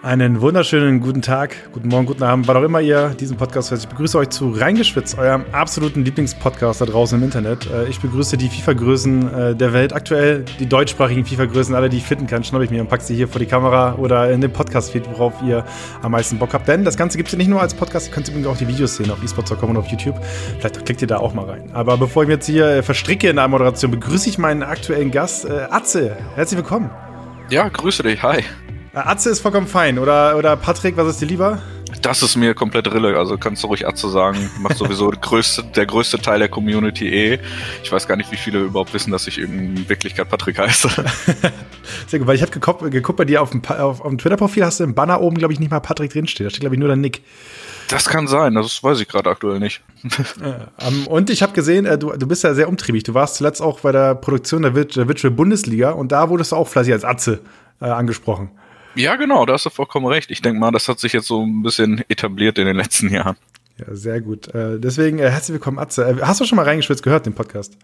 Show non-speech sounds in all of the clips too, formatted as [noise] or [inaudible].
Einen wunderschönen guten Tag, guten Morgen, guten Abend, wann auch immer ihr diesen Podcast hört. Ich begrüße euch zu Reingeschwitzt, eurem absoluten Lieblingspodcast da draußen im Internet. Äh, ich begrüße die FIFA-Größen äh, der Welt, aktuell die deutschsprachigen FIFA-Größen, alle, die ich finden kann, schnappe ich mir und packe sie hier vor die Kamera oder in den Podcast-Feed, worauf ihr am meisten Bock habt. Denn das Ganze gibt es ja nicht nur als Podcast, ihr könnt übrigens auch die Videos sehen auf esports.com und auf YouTube. Vielleicht klickt ihr da auch mal rein. Aber bevor ich mich jetzt hier äh, verstricke in der Moderation, begrüße ich meinen aktuellen Gast, Atze. Herzlich willkommen. Ja, grüße dich, hi. Atze ist vollkommen fein. Oder, oder Patrick, was ist dir lieber? Das ist mir komplett Rille, also kannst du ruhig Atze sagen. Macht [laughs] sowieso größte, der größte Teil der Community eh. Ich weiß gar nicht, wie viele überhaupt wissen, dass ich in Wirklichkeit Patrick heiße. [laughs] Sehr gut, weil ich habe geguckt, geguckt bei dir auf dem, auf, auf dem Twitter-Profil, hast du im Banner oben, glaube ich, nicht mal Patrick drinstehen. Da steht, glaube ich, nur der Nick. Das kann sein, das weiß ich gerade aktuell nicht. [laughs] Um, und ich habe gesehen, äh, du, du bist ja sehr umtriebig. Du warst zuletzt auch bei der Produktion der, der Virtual Bundesliga und da wurdest du auch fleißig als Atze äh, angesprochen. Ja, genau, da hast du vollkommen recht. Ich denke mal, das hat sich jetzt so ein bisschen etabliert in den letzten Jahren. Ja, sehr gut. Äh, deswegen äh, herzlich willkommen, Atze. Äh, hast du schon mal reingeschwitzt gehört, den Podcast?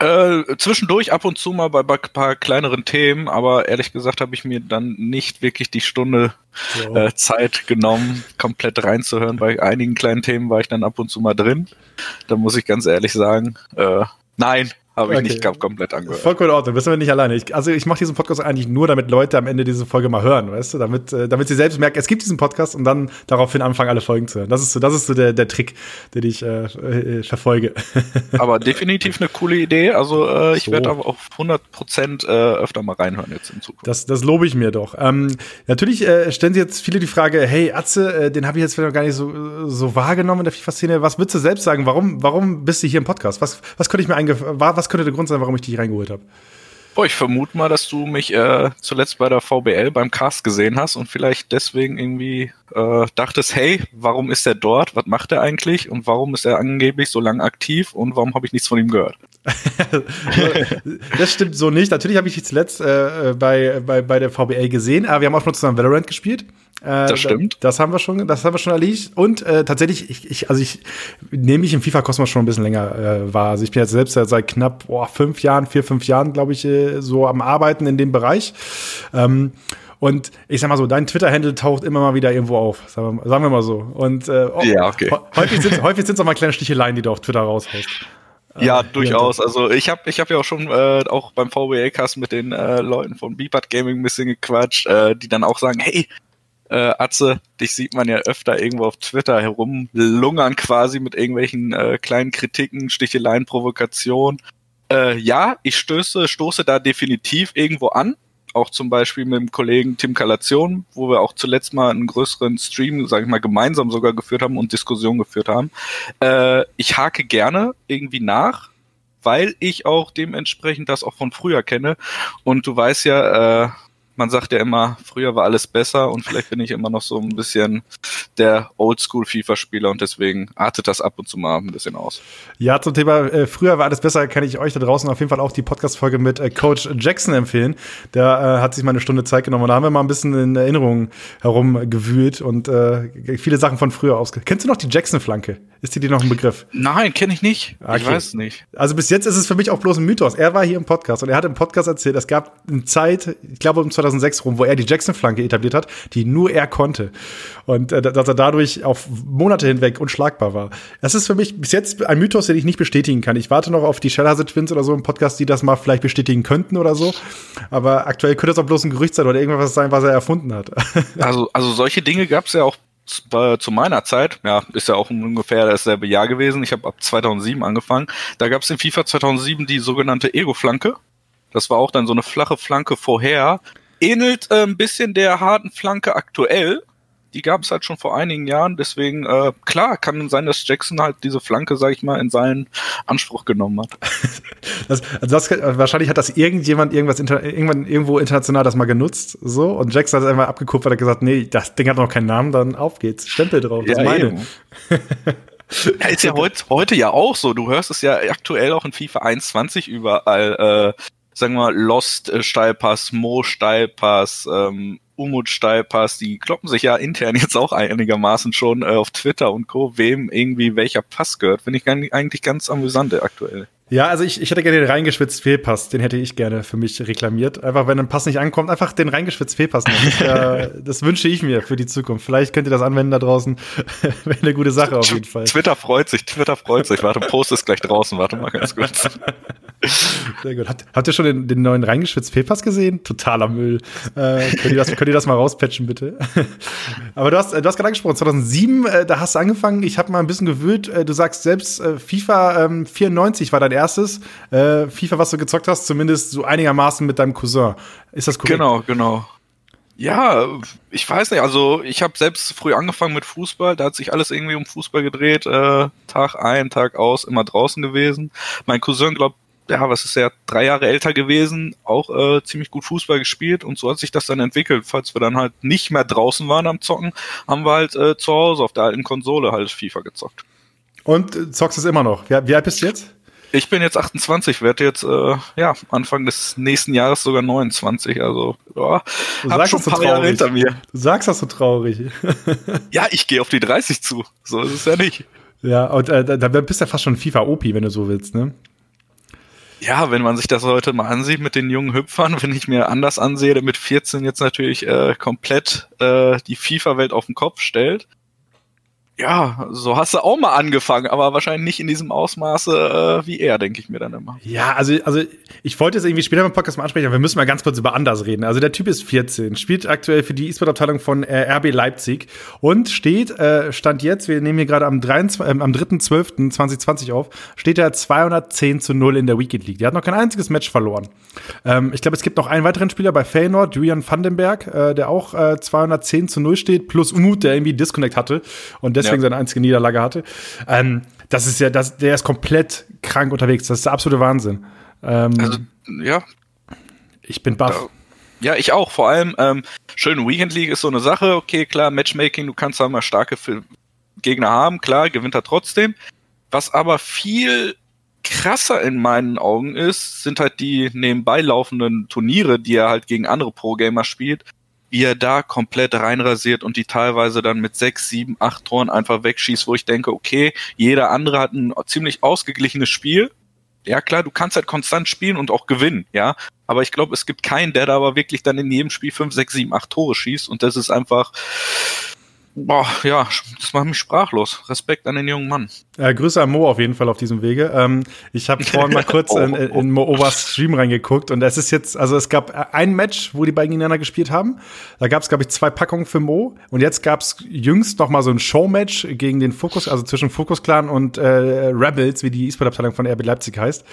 Äh, zwischendurch ab und zu mal bei, bei ein paar kleineren Themen, aber ehrlich gesagt habe ich mir dann nicht wirklich die Stunde so. äh, Zeit genommen, komplett reinzuhören. Bei einigen kleinen Themen war ich dann ab und zu mal drin. Da muss ich ganz ehrlich sagen, äh, nein, habe ich okay. nicht komplett angehört. Vollkommen in Ordnung, bist aber nicht alleine. Ich, also ich mache diesen Podcast eigentlich nur, damit Leute am Ende diese Folge mal hören, weißt du? Damit, äh, damit sie selbst merken, es gibt diesen Podcast und dann daraufhin anfangen, alle Folgen zu hören. Das ist so, das ist so der, der Trick, den ich äh, äh, verfolge. [laughs] Aber definitiv eine coole Idee. Also äh, ich so. werde aber auf 100 Prozent äh, öfter mal reinhören jetzt in Zukunft. Das, das lobe ich mir doch. Ähm, natürlich äh, stellen sie jetzt viele die Frage, hey Atze, äh, den habe ich jetzt vielleicht noch gar nicht so, so wahrgenommen in der FIFA-Szene. Was würdest du selbst sagen? Warum, warum bist du hier im Podcast? Was, was könnte ich mir was könnte der Grund sein, warum ich dich reingeholt habe? Boah, ich vermute mal, dass du mich äh, zuletzt bei der VBL beim Cast gesehen hast und vielleicht deswegen irgendwie äh, dachtest, hey, warum ist er dort? Was macht er eigentlich? Und warum ist er angeblich so lang aktiv? Und warum habe ich nichts von ihm gehört? [laughs] das stimmt so nicht. Natürlich habe ich dich zuletzt äh, bei, bei, bei der VBL gesehen, aber wir haben auch schon zusammen Valorant gespielt. Äh, das stimmt. Das haben wir schon, das haben wir schon erledigt. Und äh, tatsächlich, ich, ich, also ich nehme mich im FIFA-Kosmos schon ein bisschen länger äh, wahr. Also ich bin jetzt selbst seit knapp boah, fünf Jahren, vier, fünf Jahren, glaube ich, äh, so am Arbeiten in dem Bereich. Ähm, und ich sag mal so, dein Twitter-Handle taucht immer mal wieder irgendwo auf, sagen wir, sagen wir mal so. Und äh, ja, okay. häufig sind häufig sind's auch mal kleine Sticheleien, die du auf Twitter raushaust. Ja, äh, durchaus. Also ich habe ich hab ja auch schon äh, auch beim VWA-Cast mit den äh, Leuten von Beepart Gaming ein bisschen gequatscht, äh, die dann auch sagen, hey, äh, Atze, dich sieht man ja öfter irgendwo auf Twitter herumlungern quasi mit irgendwelchen äh, kleinen Kritiken, Sticheleien, Provokationen. Äh, ja, ich stöße, stoße da definitiv irgendwo an. Auch zum Beispiel mit dem Kollegen Tim Kalation, wo wir auch zuletzt mal einen größeren Stream, sage ich mal, gemeinsam sogar geführt haben und Diskussionen geführt haben. Äh, ich hake gerne irgendwie nach, weil ich auch dementsprechend das auch von früher kenne. Und du weißt ja, äh, man sagt ja immer, früher war alles besser und vielleicht bin ich immer noch so ein bisschen der Oldschool-FIFA-Spieler und deswegen artet das ab und zu mal ein bisschen aus. Ja, zum Thema äh, früher war alles besser, kann ich euch da draußen auf jeden Fall auch die Podcast-Folge mit äh, Coach Jackson empfehlen. Der äh, hat sich mal eine Stunde Zeit genommen und da haben wir mal ein bisschen in Erinnerungen herumgewühlt und äh, viele Sachen von früher ausge. Kennst du noch die Jackson-Flanke? Ist dir die noch ein Begriff? Nein, kenne ich nicht. Okay. Ich weiß nicht. Also bis jetzt ist es für mich auch bloß ein Mythos. Er war hier im Podcast und er hat im Podcast erzählt, es gab eine Zeit, ich glaube um 2006 rum, wo er die Jackson-Flanke etabliert hat, die nur er konnte. Und äh, dass er dadurch auf Monate hinweg unschlagbar war. Das ist für mich bis jetzt ein Mythos, den ich nicht bestätigen kann. Ich warte noch auf die Shellhase Twins oder so im Podcast, die das mal vielleicht bestätigen könnten oder so. Aber aktuell könnte es auch bloß ein Gerücht sein oder irgendwas sein, was er erfunden hat. [laughs] Also, also solche Dinge gab es ja auch zu meiner Zeit, ja, ist ja auch ungefähr dasselbe Jahr gewesen. Ich habe ab 2007 angefangen. Da gab es in FIFA 2007 die sogenannte Ego-Flanke. Das war auch dann so eine flache Flanke vorher. Ähnelt äh, ein bisschen der harten Flanke aktuell, die gab es halt schon vor einigen Jahren. Deswegen, äh, klar, kann sein, dass Jackson halt diese Flanke, sag ich mal, in seinen Anspruch genommen hat. [laughs] das, also das, wahrscheinlich hat das irgendjemand irgendwas inter, irgendwann irgendwo international das mal genutzt, so und Jackson hat es einfach abgekupfert und gesagt, nee, das Ding hat noch keinen Namen, dann auf geht's, Stempel drauf, das ja, meine. [laughs] ja, ist ja heute, heute ja auch so. Du hörst es ja aktuell auch in FIFA 21 überall. Äh, sagen wir mal, Lost äh, Steilpass, Mo Steilpass, ähm, Umut Steilpass, die kloppen sich ja intern [laughs] jetzt auch einigermaßen schon äh, auf Twitter und Co., wem irgendwie welcher Pass gehört. Finde ich eigentlich ganz amüsant aktuell. Ja, also ich, ich hätte gerne den reingeschwitzt Fehlpass, den hätte ich gerne für mich reklamiert. Einfach, wenn ein Pass nicht ankommt, einfach den reingeschwitzt Fehlpass Das, [laughs] äh, das wünsche ich mir für die Zukunft. Vielleicht könnt ihr das anwenden da draußen. [laughs] Wäre eine gute Sache auf jeden Fall. Twitter freut sich, Twitter freut sich. Warte, Post ist gleich draußen. Warte mal ganz kurz. [laughs] Sehr gut. Habt, habt ihr schon den, den neuen reingeschwitzt Fehlpass gesehen? Totaler Müll. Äh, könnt, ihr das, könnt ihr das mal rauspatchen, bitte? Aber du hast, du hast gerade angesprochen, 2007, äh, da hast du angefangen. Ich habe mal ein bisschen gewühlt. Äh, du sagst selbst, äh, FIFA ähm, 94 war dein erstes äh, FIFA, was du gezockt hast, zumindest so einigermaßen mit deinem Cousin. Ist das korrekt? Genau, genau. Ja, ich weiß nicht. Also ich habe selbst früh angefangen mit Fußball. Da hat sich alles irgendwie um Fußball gedreht. Äh, Tag ein, Tag aus, immer draußen gewesen. Mein Cousin, glaubt, ja, was ist er, drei Jahre älter gewesen, auch äh, ziemlich gut Fußball gespielt und so hat sich das dann entwickelt. Falls wir dann halt nicht mehr draußen waren am Zocken, haben wir halt äh, zu Hause auf der alten Konsole halt FIFA gezockt. Und äh, zockst es immer noch? Wie, wie alt bist du jetzt? Ich bin jetzt 28, werde jetzt äh, ja Anfang des nächsten Jahres sogar 29. Also ja, du hab schon ein paar so Jahre hinter mir. Du sagst das so traurig. [laughs] ja, ich gehe auf die 30 zu. So ist es ja nicht. Ja, und äh, da bist du ja fast schon FIFA-OP, wenn du so willst, ne? Ja, wenn man sich das heute mal ansieht mit den jungen Hüpfern, wenn ich mir anders ansehe, der mit 14 jetzt natürlich äh, komplett äh, die FIFA-Welt auf den Kopf stellt, ja, so hast du auch mal angefangen, aber wahrscheinlich nicht in diesem Ausmaße äh, wie er, denke ich mir dann immer. Ja, also, also ich wollte es irgendwie später im Podcast mal ansprechen, aber wir müssen mal ganz kurz über Anders reden. Also der Typ ist 14, spielt aktuell für die E-Sport-Abteilung von äh, RB Leipzig und steht, äh, stand jetzt, wir nehmen hier gerade am, 23, äh, am 3.12.2020 auf, steht er 210 zu 0 in der Weekend League. Der hat noch kein einziges Match verloren. Ähm, ich glaube, es gibt noch einen weiteren Spieler bei Feyenoord, Julian Vandenberg, äh, der auch äh, 210 zu 0 steht, plus Umut, der irgendwie Disconnect hatte und deswegen deswegen ja. seine einzige Niederlage hatte. Ähm, das ist ja, das, der ist komplett krank unterwegs. Das ist der absolute Wahnsinn. Ähm, also, ja. Ich bin baff. Ja, ich auch. Vor allem, ähm, schön Weekend League ist so eine Sache. Okay, klar, Matchmaking, du kannst da mal starke Gegner haben, klar, gewinnt er trotzdem. Was aber viel krasser in meinen Augen ist, sind halt die nebenbei laufenden Turniere, die er halt gegen andere Pro-Gamer spielt, wie er da komplett reinrasiert und die teilweise dann mit sechs, sieben, acht Toren einfach wegschießt, wo ich denke, okay, jeder andere hat ein ziemlich ausgeglichenes Spiel. Ja klar, du kannst halt konstant spielen und auch gewinnen, ja. Aber ich glaube, es gibt keinen, der da aber wirklich dann in jedem Spiel fünf, sechs, sieben, acht Tore schießt und das ist einfach, boah, ja, das macht mich sprachlos. Respekt an den jungen Mann. Äh, Grüße an Mo auf jeden Fall auf diesem Wege. Ähm, ich habe vorhin mal kurz in, [laughs] in Mo Overs Stream reingeguckt und es ist jetzt, also es gab ein Match, wo die beiden gegeneinander gespielt haben. Da gab es, glaube ich, zwei Packungen für Mo und jetzt gab es jüngst noch mal so ein Showmatch gegen den Fokus, also zwischen Focus Clan und äh, Rebels, wie die E-Sport-Abteilung von RB Leipzig heißt.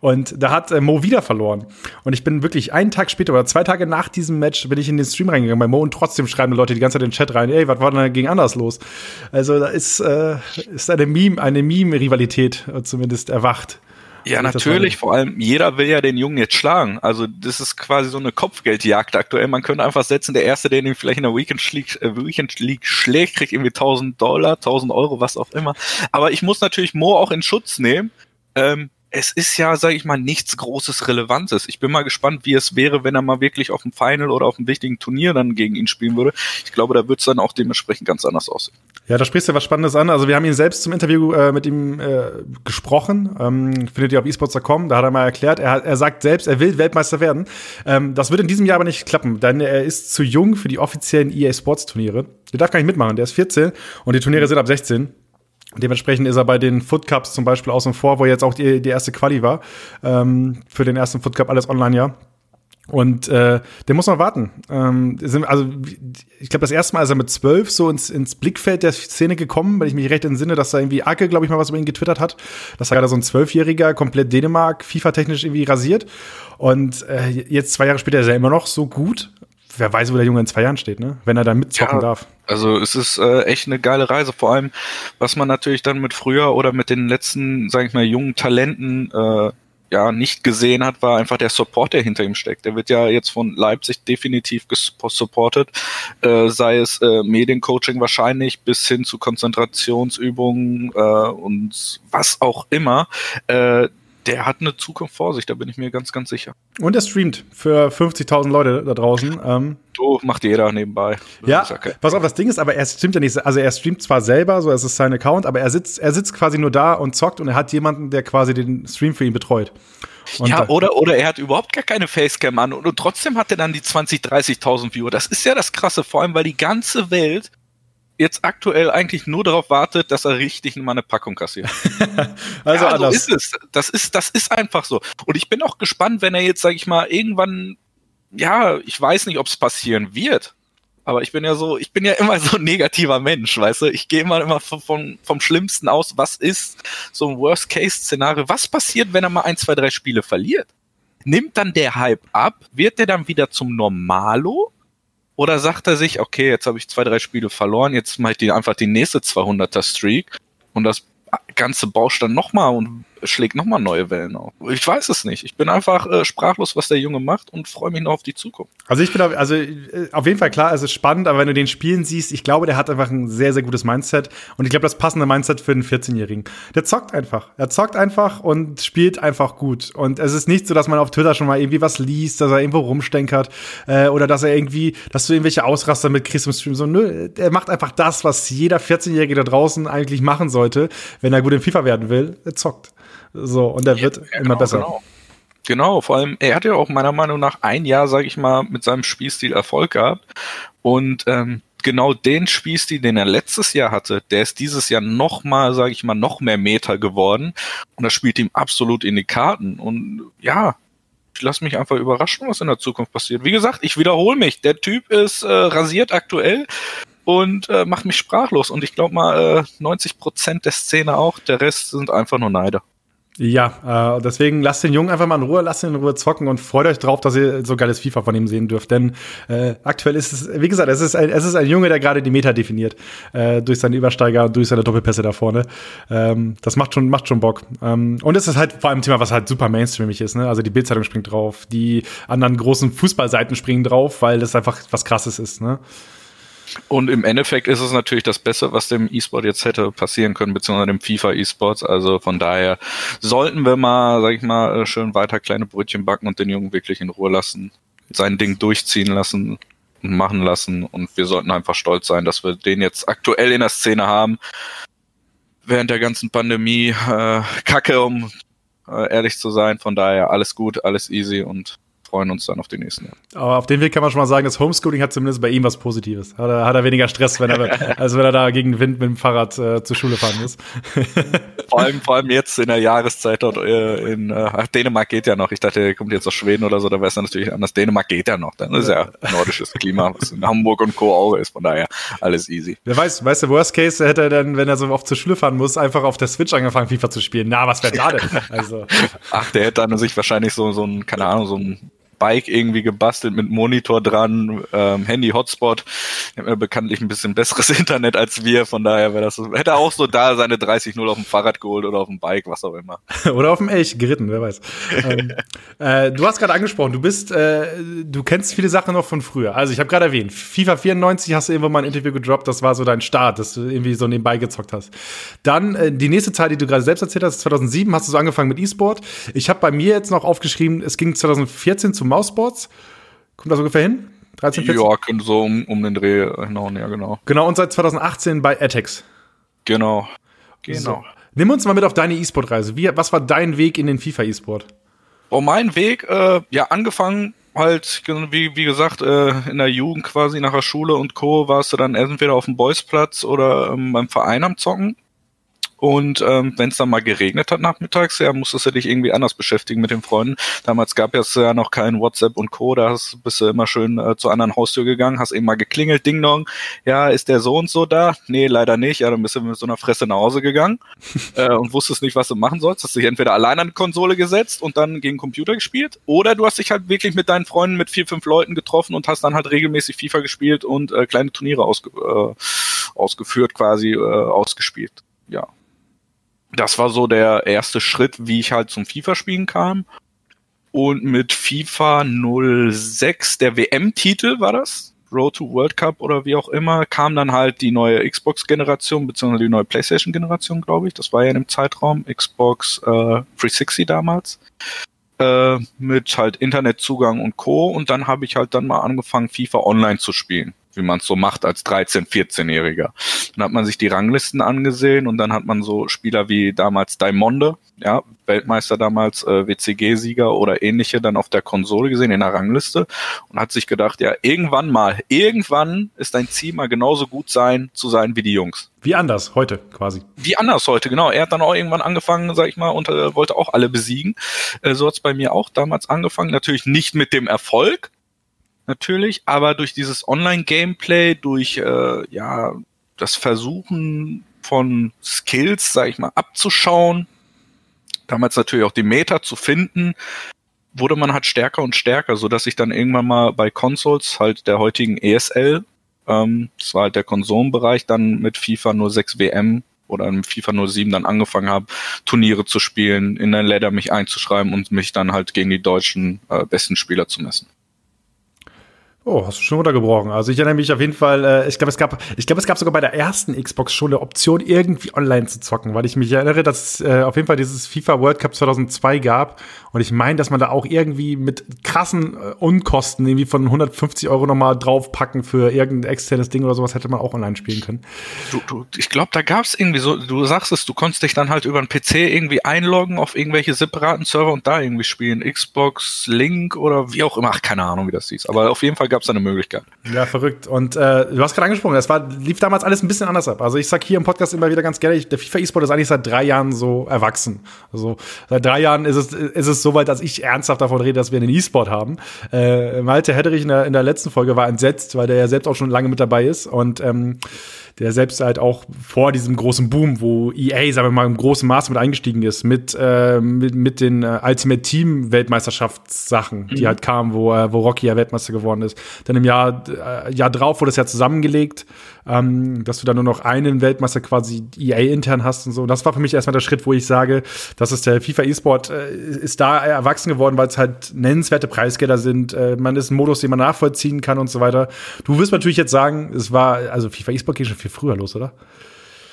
Und da hat äh, Mo wieder verloren. Und ich bin wirklich einen Tag später oder zwei Tage nach diesem Match bin ich in den Stream reingegangen bei Mo und trotzdem schreiben Leute die ganze Zeit in den Chat rein, ey, was war denn gegen anders los? Also da ist, äh, ist eine Meme, eine Meme-Rivalität äh, zumindest erwacht. Ja, natürlich. Vor allem, jeder will ja den Jungen jetzt schlagen. Also, das ist quasi so eine Kopfgeldjagd aktuell. Man könnte einfach setzen, der Erste, der ihn vielleicht in der Weekend League, äh, Weekend League schlägt, kriegt irgendwie 1000 Dollar, 1000 Euro, was auch immer. Aber ich muss natürlich Mo auch in Schutz nehmen. Ähm, es ist ja, sage ich mal, nichts Großes Relevantes. Ich bin mal gespannt, wie es wäre, wenn er mal wirklich auf dem Final oder auf einem wichtigen Turnier dann gegen ihn spielen würde. Ich glaube, da wird es dann auch dementsprechend ganz anders aussehen. Ja, da sprichst du was Spannendes an. Also wir haben ihn selbst zum Interview äh, mit ihm äh, gesprochen. Ähm, findet ihr auf esports.com. Da hat er mal erklärt, er, er sagt selbst, er will Weltmeister werden. Ähm, das wird in diesem Jahr aber nicht klappen, denn er ist zu jung für die offiziellen EA Sports Turniere. Der darf gar nicht mitmachen, der ist 14 und die Turniere sind ab 16. Dementsprechend ist er bei den Foot Cups zum Beispiel außen vor, wo jetzt auch die, die erste Quali war. Ähm, für den ersten Foot Cup alles online, ja. Und äh, der muss noch warten. Ähm, also ich glaube, das erste Mal ist er mit zwölf so ins, ins Blickfeld der Szene gekommen, wenn ich mich recht entsinne, dass da irgendwie Ake, glaube ich, mal was über ihn getwittert hat, dass er gerade so ein Zwölfjähriger komplett Dänemark FIFA-technisch irgendwie rasiert. Und äh, jetzt zwei Jahre später ist er immer noch so gut wer weiß, wo der Junge in zwei Jahren steht, ne? Wenn er da mitzocken ja, darf. Also es ist äh, echt eine geile Reise, vor allem, was man natürlich dann mit früher oder mit den letzten, sag ich mal, jungen Talenten äh, ja nicht gesehen hat, war einfach der Support, der hinter ihm steckt. Der wird ja jetzt von Leipzig definitiv supported, äh, sei es äh, Mediencoaching wahrscheinlich bis hin zu Konzentrationsübungen äh, und was auch immer. Äh, der hat eine Zukunft vor sich, da bin ich mir ganz, ganz sicher. Und er streamt für 50.000 Leute da draußen. Ähm, so macht jeder nebenbei. Ja, okay. pass auf, das Ding ist, aber er streamt ja nicht, also er streamt zwar selber, so es ist sein Account, aber er sitzt, er sitzt quasi nur da und zockt und er hat jemanden, der quasi den Stream für ihn betreut. Und ja, oder, oder er hat überhaupt gar keine Facecam an und, und trotzdem hat er dann die 20, 30.000 Viewer. Das ist ja das Krasse, vor allem, weil die ganze Welt jetzt aktuell eigentlich nur darauf wartet, dass er richtig mal eine Packung kassiert. [laughs] also ja, so ist es. Das ist, das ist einfach so. Und ich bin auch gespannt, wenn er jetzt, sag ich mal, irgendwann, ja, ich weiß nicht, ob es passieren wird. Aber ich bin ja so, ich bin ja immer so ein negativer Mensch, weißt du? Ich gehe immer immer vom, vom Schlimmsten aus. Was ist so ein Worst-Case-Szenario? Was passiert, wenn er mal ein, zwei, drei Spiele verliert? Nimmt dann der Hype ab? Wird der dann wieder zum Normalo? Oder sagt er sich, okay, jetzt habe ich zwei, drei Spiele verloren, jetzt mache ich die einfach die nächste 200er Streak und das ganze bauscht dann nochmal und schlägt nochmal neue Wellen auf. Ich weiß es nicht. Ich bin einfach äh, sprachlos, was der Junge macht und freue mich noch auf die Zukunft. Also ich bin auf, also äh, auf jeden Fall klar, es ist spannend, aber wenn du den Spielen siehst, ich glaube, der hat einfach ein sehr, sehr gutes Mindset und ich glaube, das passende Mindset für einen 14-Jährigen. Der zockt einfach. Er zockt einfach und spielt einfach gut. Und es ist nicht so, dass man auf Twitter schon mal irgendwie was liest, dass er irgendwo rumstenkert äh, oder dass er irgendwie, dass du irgendwelche Ausraster mit kriegst im Stream. So, nö, er macht einfach das, was jeder 14-Jährige da draußen eigentlich machen sollte, wenn er gut in FIFA werden will. Er zockt. So, und er wird ja, immer genau, besser. Genau. Genau, vor allem, er hat ja auch meiner Meinung nach ein Jahr, sage ich mal, mit seinem Spielstil Erfolg gehabt. Und ähm, genau den Spielstil, den er letztes Jahr hatte, der ist dieses Jahr noch mal, sage ich mal, noch mehr Meter geworden. Und das spielt ihm absolut in die Karten. Und ja, ich lasse mich einfach überraschen, was in der Zukunft passiert. Wie gesagt, ich wiederhole mich. Der Typ ist äh, rasiert aktuell und äh, macht mich sprachlos. Und ich glaube mal, äh, 90 Prozent der Szene auch. Der Rest sind einfach nur Neider. Ja, äh, deswegen lasst den Jungen einfach mal in Ruhe, lasst ihn in Ruhe zocken und freut euch drauf, dass ihr so geiles FIFA von ihm sehen dürft. Denn äh, aktuell ist es, wie gesagt, es ist ein, es ist ein Junge, der gerade die Meta definiert. Äh, durch seine Übersteiger und durch seine Doppelpässe da vorne. Ähm, das macht schon, macht schon Bock. Ähm, und es ist halt vor allem ein Thema, was halt super mainstreamig ist. Ne? Also die Bildzeitung springt drauf, die anderen großen Fußballseiten springen drauf, weil das einfach was krasses ist. Ne? Und im Endeffekt ist es natürlich das Beste, was dem E-Sport jetzt hätte passieren können, beziehungsweise dem FIFA E-Sports. Also von daher sollten wir mal, sag ich mal, schön weiter kleine Brötchen backen und den Jungen wirklich in Ruhe lassen, sein Ding durchziehen lassen und machen lassen. Und wir sollten einfach stolz sein, dass wir den jetzt aktuell in der Szene haben. Während der ganzen Pandemie äh, Kacke, um äh, ehrlich zu sein. Von daher alles gut, alles easy und freuen uns dann auf die nächsten. Aber auf dem Weg kann man schon mal sagen, das Homeschooling hat zumindest bei ihm was Positives. Hat er, hat er weniger Stress, wenn er, [laughs] als wenn er da gegen den Wind mit dem Fahrrad äh, zur Schule fahren muss. [laughs] vor, allem, vor allem jetzt in der Jahreszeit dort äh, in äh, Dänemark geht ja noch. Ich dachte, er kommt jetzt aus Schweden oder so, da wäre es natürlich anders. Dänemark geht ja noch. Dann ist ja nordisches Klima, was in Hamburg und Co. auch ist. Von daher alles easy. Wer weiß, weißt du, Worst Case hätte er dann, wenn er so oft zur Schule fahren muss, einfach auf der Switch angefangen, FIFA zu spielen. Na, was wäre da denn? Also. Ach, der hätte dann sich wahrscheinlich so, so ein, keine Ahnung, so ein Bike irgendwie gebastelt mit Monitor dran, ähm, Handy Hotspot. Er hat bekanntlich ein bisschen besseres [laughs] Internet als wir, von daher wäre das hätte er auch so da seine 30-0 auf dem Fahrrad geholt oder auf dem Bike, was auch immer. [laughs] oder auf dem Elch geritten, wer weiß. ähm, [laughs] äh, du hast gerade angesprochen, du bist, äh, du kennst viele Sachen noch von früher. Also ich habe gerade erwähnt, FIFA 94 hast du irgendwo mal ein Interview gedroppt, das war so dein Start, dass du irgendwie so nebenbei gezockt hast. Dann äh, die nächste Zeit, die du gerade selbst erzählt hast, 2007 hast du so angefangen mit E-Sport. Ich habe bei mir jetzt noch aufgeschrieben, es ging 2014 zu Mousesports. Kommt das ungefähr hin? 13, 14? Ja, könnte so um, um den Dreh hinhauen, ja, genau. Genau, und seit 2018 bei Atex. Genau. Genau. So. Nimm uns mal mit auf deine E-Sport-Reise. Was war dein Weg in den FIFA-E-Sport? Oh, mein Weg, äh, ja, angefangen halt, wie, wie gesagt, äh, in der Jugend quasi nach der Schule und Co. warst du dann entweder auf dem Boysplatz oder ähm, beim Verein am Zocken. Und ähm, wenn es dann mal geregnet hat nachmittags, ja, musstest du dich irgendwie anders beschäftigen mit den Freunden. Damals gab es ja noch kein WhatsApp und Co. Da hast, bist du immer schön äh, zur anderen Haustür gegangen, hast eben mal geklingelt, Ding Dong. Ja, ist der so und so da? Nee, leider nicht. Ja, dann bist du mit so einer Fresse nach Hause gegangen [laughs] äh, und wusstest nicht, was du machen sollst. Hast dich entweder allein an die Konsole gesetzt und dann gegen Computer gespielt, oder du hast dich halt wirklich mit deinen Freunden, mit vier, fünf Leuten getroffen und hast dann halt regelmäßig FIFA gespielt und äh, kleine Turniere ausge äh, ausgeführt, quasi äh, ausgespielt. Ja, das war so der erste Schritt, wie ich halt zum FIFA-Spielen kam. Und mit FIFA 06, der WM-Titel war das, Road to World Cup oder wie auch immer, kam dann halt die neue Xbox-Generation, beziehungsweise die neue PlayStation-Generation, glaube ich. Das war ja in dem Zeitraum, Xbox äh, 360 damals. Äh, mit halt Internetzugang und Co. Und dann habe ich halt dann mal angefangen, FIFA Online zu spielen wie man es so macht als 13-, 14-Jähriger. Dann hat man sich die Ranglisten angesehen und dann hat man so Spieler wie damals Daimonde, ja, Weltmeister damals, äh, WCG-Sieger oder ähnliche dann auf der Konsole gesehen, in der Rangliste und hat sich gedacht, ja, irgendwann mal, irgendwann ist dein Ziel mal genauso gut sein, zu sein wie die Jungs. Wie anders heute quasi. Wie anders heute, genau. Er hat dann auch irgendwann angefangen, sag ich mal, und äh, wollte auch alle besiegen. Äh, so hat's bei mir auch damals angefangen. Natürlich nicht mit dem Erfolg, natürlich, aber durch dieses Online-Gameplay, durch äh, ja das Versuchen von Skills, sag ich mal, abzuschauen, damals natürlich auch die Meta zu finden, wurde man halt stärker und stärker, so dass ich dann irgendwann mal bei Consoles halt der heutigen ESL, ähm, das war halt der Konsolenbereich, dann mit FIFA 06 WM oder mit FIFA 07 dann angefangen habe, Turniere zu spielen, in der Ladder mich einzuschreiben und mich dann halt gegen die deutschen äh, besten Spieler zu messen. Oh, hast du schon runtergebrochen. Also ich erinnere mich auf jeden Fall, äh, ich glaube, es gab, ich glaube, es gab sogar bei der ersten Xbox schon eine Option, irgendwie online zu zocken, weil ich mich erinnere, dass es äh, auf jeden Fall dieses FIFA World Cup 2002 gab. Und ich meine, dass man da auch irgendwie mit krassen äh, Unkosten irgendwie von 150 Euro nochmal draufpacken für irgendein externes Ding oder sowas hätte man auch online spielen können. Du, du, ich glaube, da gab es irgendwie so, du sagst es, du konntest dich dann halt über einen PC irgendwie einloggen auf irgendwelche separaten Server und da irgendwie spielen. Xbox, Link oder wie auch immer. Ach, keine Ahnung, wie das hieß. Aber auf jeden Fall gab es da eine Möglichkeit. Ja, verrückt. Und äh, du hast gerade angesprochen, das war, lief damals alles ein bisschen anders ab. Also ich sag hier im Podcast immer wieder ganz gerne, der FIFA E-Sport ist eigentlich seit drei Jahren so erwachsen. Also seit drei Jahren ist es, ist es so weit, dass ich ernsthaft davon rede, dass wir einen E-Sport haben. Äh, Malte Hedderich in der, in der letzten Folge war entsetzt, weil der ja selbst auch schon lange mit dabei ist. Und ähm, der selbst halt auch vor diesem großen Boom, wo EA, sagen wir mal, im großen Maß mit eingestiegen ist, mit, äh, mit, mit den äh, Ultimate Team Weltmeisterschaftssachen, die mhm. halt kamen, wo, äh, wo Rocky ja Weltmeister geworden ist. Dann im Jahr, äh, Jahr drauf wurde es ja zusammengelegt, ähm, dass du dann nur noch einen Weltmeister quasi EA intern hast und so. Und das war für mich erstmal der Schritt, wo ich sage, dass es der FIFA E-Sport äh, ist da erwachsen geworden, weil es halt nennenswerte Preisgelder sind. Äh, man ist ein Modus, den man nachvollziehen kann und so weiter. Du wirst natürlich jetzt sagen, es war, also FIFA E-Sport ging schon viel früher los, oder?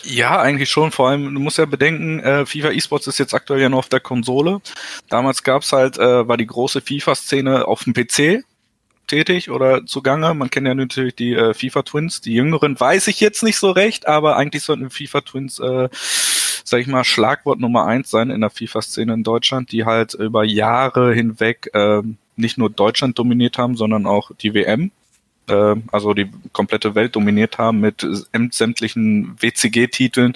Ja, eigentlich schon. Vor allem, du musst ja bedenken, äh, FIFA eSports ist jetzt aktuell ja nur auf der Konsole. Damals gab's halt, äh, war die große FIFA-Szene auf dem PC tätig oder zugange. Man kennt ja natürlich die äh, FIFA Twins. Die jüngeren weiß ich jetzt nicht so recht, aber eigentlich sollten FIFA Twins, äh, sag ich mal, Schlagwort Nummer eins sein in der FIFA-Szene in Deutschland, die halt über Jahre hinweg äh, nicht nur Deutschland dominiert haben, sondern auch die WM äh, also die komplette Welt dominiert haben mit sämtlichen WCG-Titeln.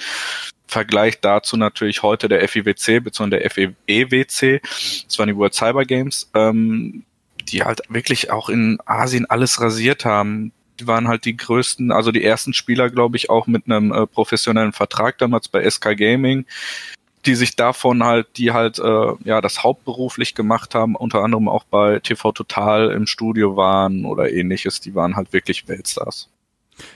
Vergleich dazu natürlich heute der FIWC bzw. der FEWC, das waren die World Cyber Games, ähm, die halt wirklich auch in Asien alles rasiert haben. Die waren halt die größten, also die ersten Spieler, glaube ich, auch mit einem äh, professionellen Vertrag damals bei SK Gaming die sich davon halt, die halt äh, ja das hauptberuflich gemacht haben, unter anderem auch bei TV Total im Studio waren oder ähnliches, die waren halt wirklich Weltstars.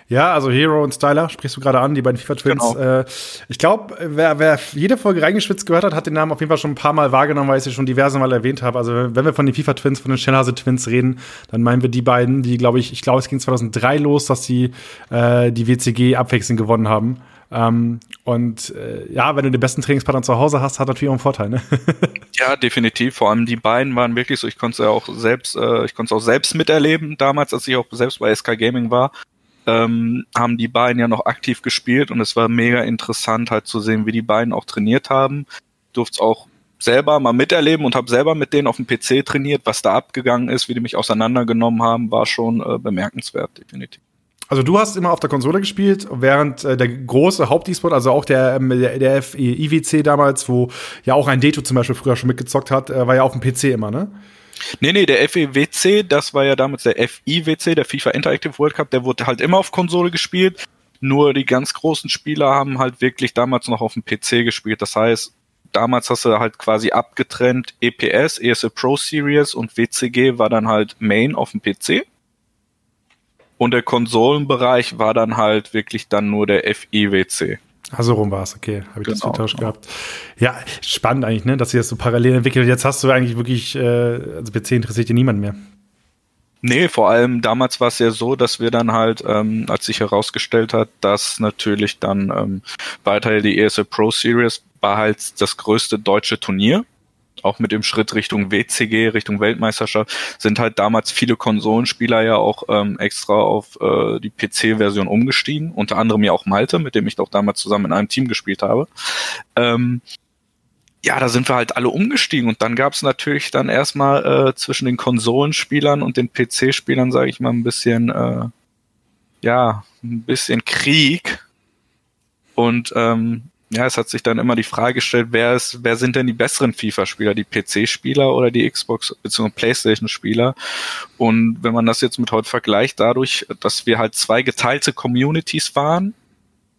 Ja, also Hero und Styler sprichst du gerade an, die beiden FIFA Twins. Genau. Äh, ich glaube, wer, wer jede Folge reingeschwitzt gehört hat, hat den Namen auf jeden Fall schon ein paar Mal wahrgenommen, weil ich sie schon diverse Mal erwähnt habe. Also wenn wir von den FIFA Twins, von den Schnellhase Twins reden, dann meinen wir die beiden, die glaube ich, ich glaube es ging 2003 los, dass sie äh, die WCG abwechselnd gewonnen haben. Ähm, und äh, ja, wenn du den besten Trainingspartner zu Hause hast, hat natürlich auch einen Vorteil. Ne? [laughs] ja, definitiv. Vor allem die beiden waren wirklich so, ich konnte es ja auch selbst, äh, ich konnte es auch selbst miterleben, damals, als ich auch selbst bei SK Gaming war. Ähm, haben die beiden ja noch aktiv gespielt und es war mega interessant halt zu sehen, wie die beiden auch trainiert haben. Durfte es auch selber mal miterleben und habe selber mit denen auf dem PC trainiert, was da abgegangen ist, wie die mich auseinandergenommen haben, war schon äh, bemerkenswert, definitiv. Also du hast immer auf der Konsole gespielt, während äh, der große Haupt-E-Sport, also auch der, ähm, der, der IWC damals, wo ja auch ein Deto zum Beispiel früher schon mitgezockt hat, äh, war ja auf dem PC immer, ne? Nee, nee, der FEWC, das war ja damals der FIWC, der FIFA Interactive World Cup, der wurde halt immer auf Konsole gespielt. Nur die ganz großen Spieler haben halt wirklich damals noch auf dem PC gespielt. Das heißt, damals hast du halt quasi abgetrennt EPS, ESL Pro Series und WCG war dann halt Main auf dem PC. Und der Konsolenbereich war dann halt wirklich dann nur der FIWC. Also rum war es, okay, habe ich genau, das vertauscht genau. gehabt. Ja, spannend eigentlich, ne, dass sie das so parallel entwickelt. Jetzt hast du eigentlich wirklich, äh, also PC interessiert dir niemand mehr. Nee, vor allem damals war es ja so, dass wir dann halt, ähm, als sich herausgestellt hat, dass natürlich dann ähm, weiter die ESL Pro Series war halt das größte deutsche Turnier. Auch mit dem Schritt Richtung WCG, Richtung Weltmeisterschaft, sind halt damals viele Konsolenspieler ja auch ähm, extra auf äh, die PC-Version umgestiegen. Unter anderem ja auch Malte, mit dem ich doch damals zusammen in einem Team gespielt habe. Ähm, ja, da sind wir halt alle umgestiegen und dann gab es natürlich dann erstmal äh, zwischen den Konsolenspielern und den PC-Spielern, sage ich mal, ein bisschen, äh, ja, ein bisschen Krieg. Und ähm, ja, es hat sich dann immer die Frage gestellt, wer ist, wer sind denn die besseren FIFA-Spieler, die PC-Spieler oder die Xbox bzw. PlayStation-Spieler? Und wenn man das jetzt mit heute vergleicht, dadurch, dass wir halt zwei geteilte Communities waren,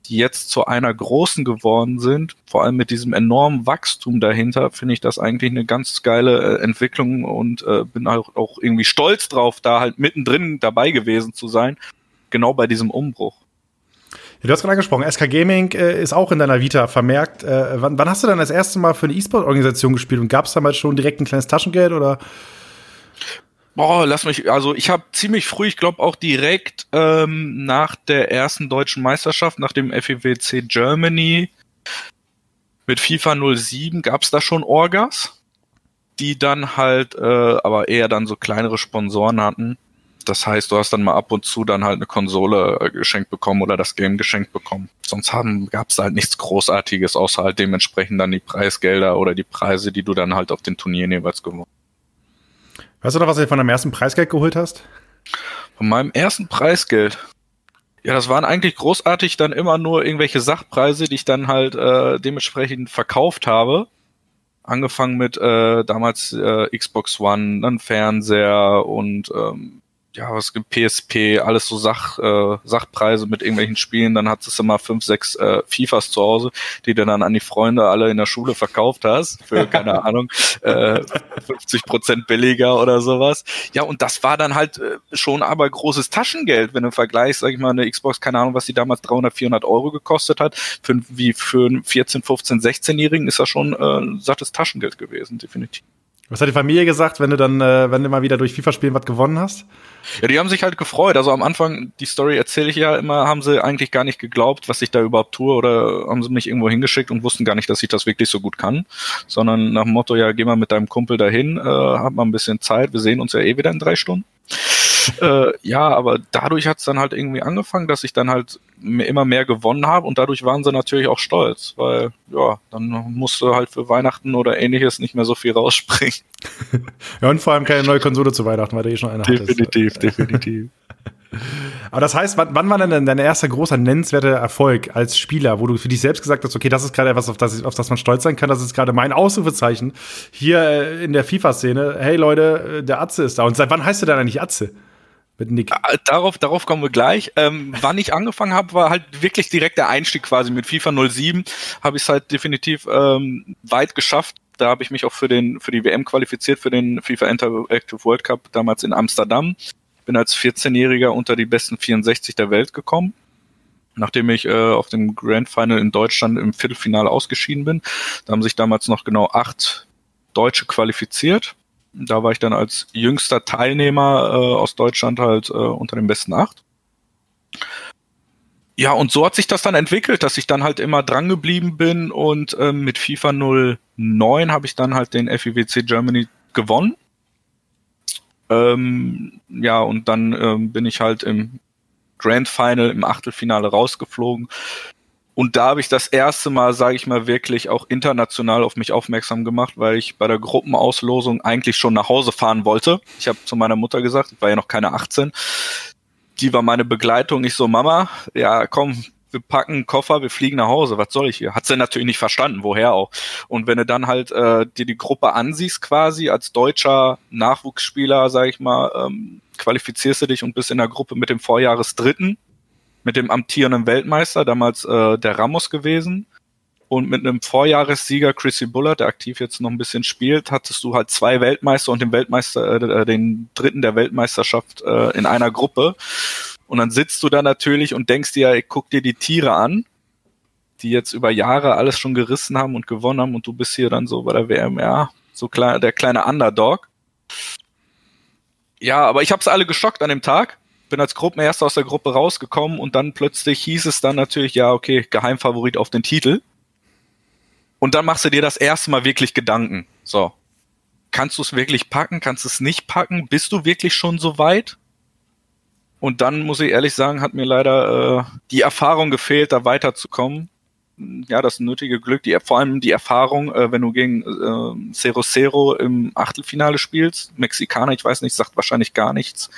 die jetzt zu einer großen geworden sind, vor allem mit diesem enormen Wachstum dahinter, finde ich das eigentlich eine ganz geile äh, Entwicklung und äh, bin auch, auch irgendwie stolz drauf, da halt mittendrin dabei gewesen zu sein, genau bei diesem Umbruch. Du hast gerade angesprochen, SK Gaming äh, ist auch in deiner Vita vermerkt. Äh, wann, wann, hast du dann das erste Mal für eine E-Sport-Organisation gespielt und gab es damals schon direkt ein kleines Taschengeld oder? Boah, lass mich, also ich habe ziemlich früh, ich glaube auch direkt ähm, nach der ersten deutschen Meisterschaft, nach dem FEWC Germany mit FIFA 07 gab es da schon Orgas, die dann halt äh, aber eher dann so kleinere Sponsoren hatten. Das heißt, du hast dann mal ab und zu dann halt eine Konsole äh, geschenkt bekommen oder das Game geschenkt bekommen. Sonst haben gab es halt nichts Großartiges, außer halt dementsprechend dann die Preisgelder oder die Preise, die du dann halt auf den Turnieren jeweils gewonnen Weißt du noch, was du von deinem ersten Preisgeld geholt hast? Von meinem ersten Preisgeld? Ja, das waren eigentlich großartig dann immer nur irgendwelche Sachpreise, die ich dann halt äh, dementsprechend verkauft habe. Angefangen mit äh, damals äh, Xbox One, dann Fernseher und ähm, ja, was gibt PSP, alles so Sach, äh, Sachpreise mit irgendwelchen Spielen, dann hat es immer fünf, sechs äh, FIFAs zu Hause, die du dann an die Freunde alle in der Schule verkauft hast, für, [laughs] keine Ahnung, äh, 50 Prozent billiger oder sowas. Ja, und das war dann halt äh, schon aber großes Taschengeld, wenn du vergleichst, sag ich mal, eine Xbox, keine Ahnung, was die damals 300, 400 Euro gekostet hat, für, wie für einen 14, 15, 16-Jährigen ist das schon äh, sattes Taschengeld gewesen, definitiv. Was hat die Familie gesagt, wenn du dann, äh, wenn du mal wieder durch FIFA-Spielen was gewonnen hast? Ja, die haben sich halt gefreut. Also am Anfang, die Story erzähle ich ja immer, haben sie eigentlich gar nicht geglaubt, was ich da überhaupt tue oder haben sie mich irgendwo hingeschickt und wussten gar nicht, dass ich das wirklich so gut kann, sondern nach dem Motto, ja, geh mal mit deinem Kumpel dahin, äh, hab mal ein bisschen Zeit, wir sehen uns ja eh wieder in drei Stunden. Äh, ja, aber dadurch hat es dann halt irgendwie angefangen, dass ich dann halt immer mehr gewonnen habe und dadurch waren sie natürlich auch stolz, weil ja, dann musste halt für Weihnachten oder ähnliches nicht mehr so viel rausspringen. [laughs] ja, und vor allem keine neue Konsole zu Weihnachten, weil du eh schon eine Definitiv, hattest. [laughs] definitiv. Aber das heißt, wann, wann war denn dein erster großer nennenswerter Erfolg als Spieler, wo du für dich selbst gesagt hast, okay, das ist gerade etwas, auf das, auf das man stolz sein kann, das ist gerade mein Ausrufezeichen hier äh, in der FIFA-Szene. Hey Leute, äh, der Atze ist da. Und seit wann heißt du denn eigentlich Atze? Mit Nick. Ah, darauf, darauf kommen wir gleich. Ähm, wann ich angefangen habe, war halt wirklich direkt der Einstieg quasi mit FIFA 07. Habe ich es halt definitiv ähm, weit geschafft. Da habe ich mich auch für den für die WM qualifiziert für den FIFA Interactive World Cup damals in Amsterdam. Bin als 14-Jähriger unter die besten 64 der Welt gekommen. Nachdem ich äh, auf dem Grand Final in Deutschland im Viertelfinale ausgeschieden bin, da haben sich damals noch genau acht Deutsche qualifiziert da war ich dann als jüngster Teilnehmer äh, aus Deutschland halt äh, unter den besten acht. Ja, und so hat sich das dann entwickelt, dass ich dann halt immer dran geblieben bin und ähm, mit FIFA 09 habe ich dann halt den FIWC Germany gewonnen. Ähm, ja, und dann ähm, bin ich halt im Grand Final, im Achtelfinale rausgeflogen. Und da habe ich das erste Mal, sage ich mal, wirklich auch international auf mich aufmerksam gemacht, weil ich bei der Gruppenauslosung eigentlich schon nach Hause fahren wollte. Ich habe zu meiner Mutter gesagt, ich war ja noch keine 18. Die war meine Begleitung. Ich so, Mama, ja, komm, wir packen einen Koffer, wir fliegen nach Hause. Was soll ich hier? Hat sie natürlich nicht verstanden, woher auch. Und wenn du dann halt äh, dir die Gruppe ansiehst, quasi als deutscher Nachwuchsspieler, sage ich mal, ähm, qualifizierst du dich und bist in der Gruppe mit dem Vorjahresdritten mit dem amtierenden Weltmeister, damals äh, der Ramos gewesen. Und mit einem Vorjahressieger Chrissy Bullard, der aktiv jetzt noch ein bisschen spielt, hattest du halt zwei Weltmeister und den Weltmeister, äh, äh, den dritten der Weltmeisterschaft äh, in einer Gruppe. Und dann sitzt du da natürlich und denkst dir, ey, guck dir die Tiere an, die jetzt über Jahre alles schon gerissen haben und gewonnen haben und du bist hier dann so bei der WM, ja, so klein, der kleine Underdog ja, aber ich habe es alle geschockt an dem Tag. Bin als Gruppenerster aus der Gruppe rausgekommen und dann plötzlich hieß es dann natürlich, ja, okay, Geheimfavorit auf den Titel. Und dann machst du dir das erste Mal wirklich Gedanken. So, kannst du es wirklich packen? Kannst du es nicht packen? Bist du wirklich schon so weit? Und dann muss ich ehrlich sagen, hat mir leider äh, die Erfahrung gefehlt, da weiterzukommen ja, das nötige Glück, die, vor allem die Erfahrung, äh, wenn du gegen äh, Cero Cero im Achtelfinale spielst, Mexikaner, ich weiß nicht, sagt wahrscheinlich gar nichts,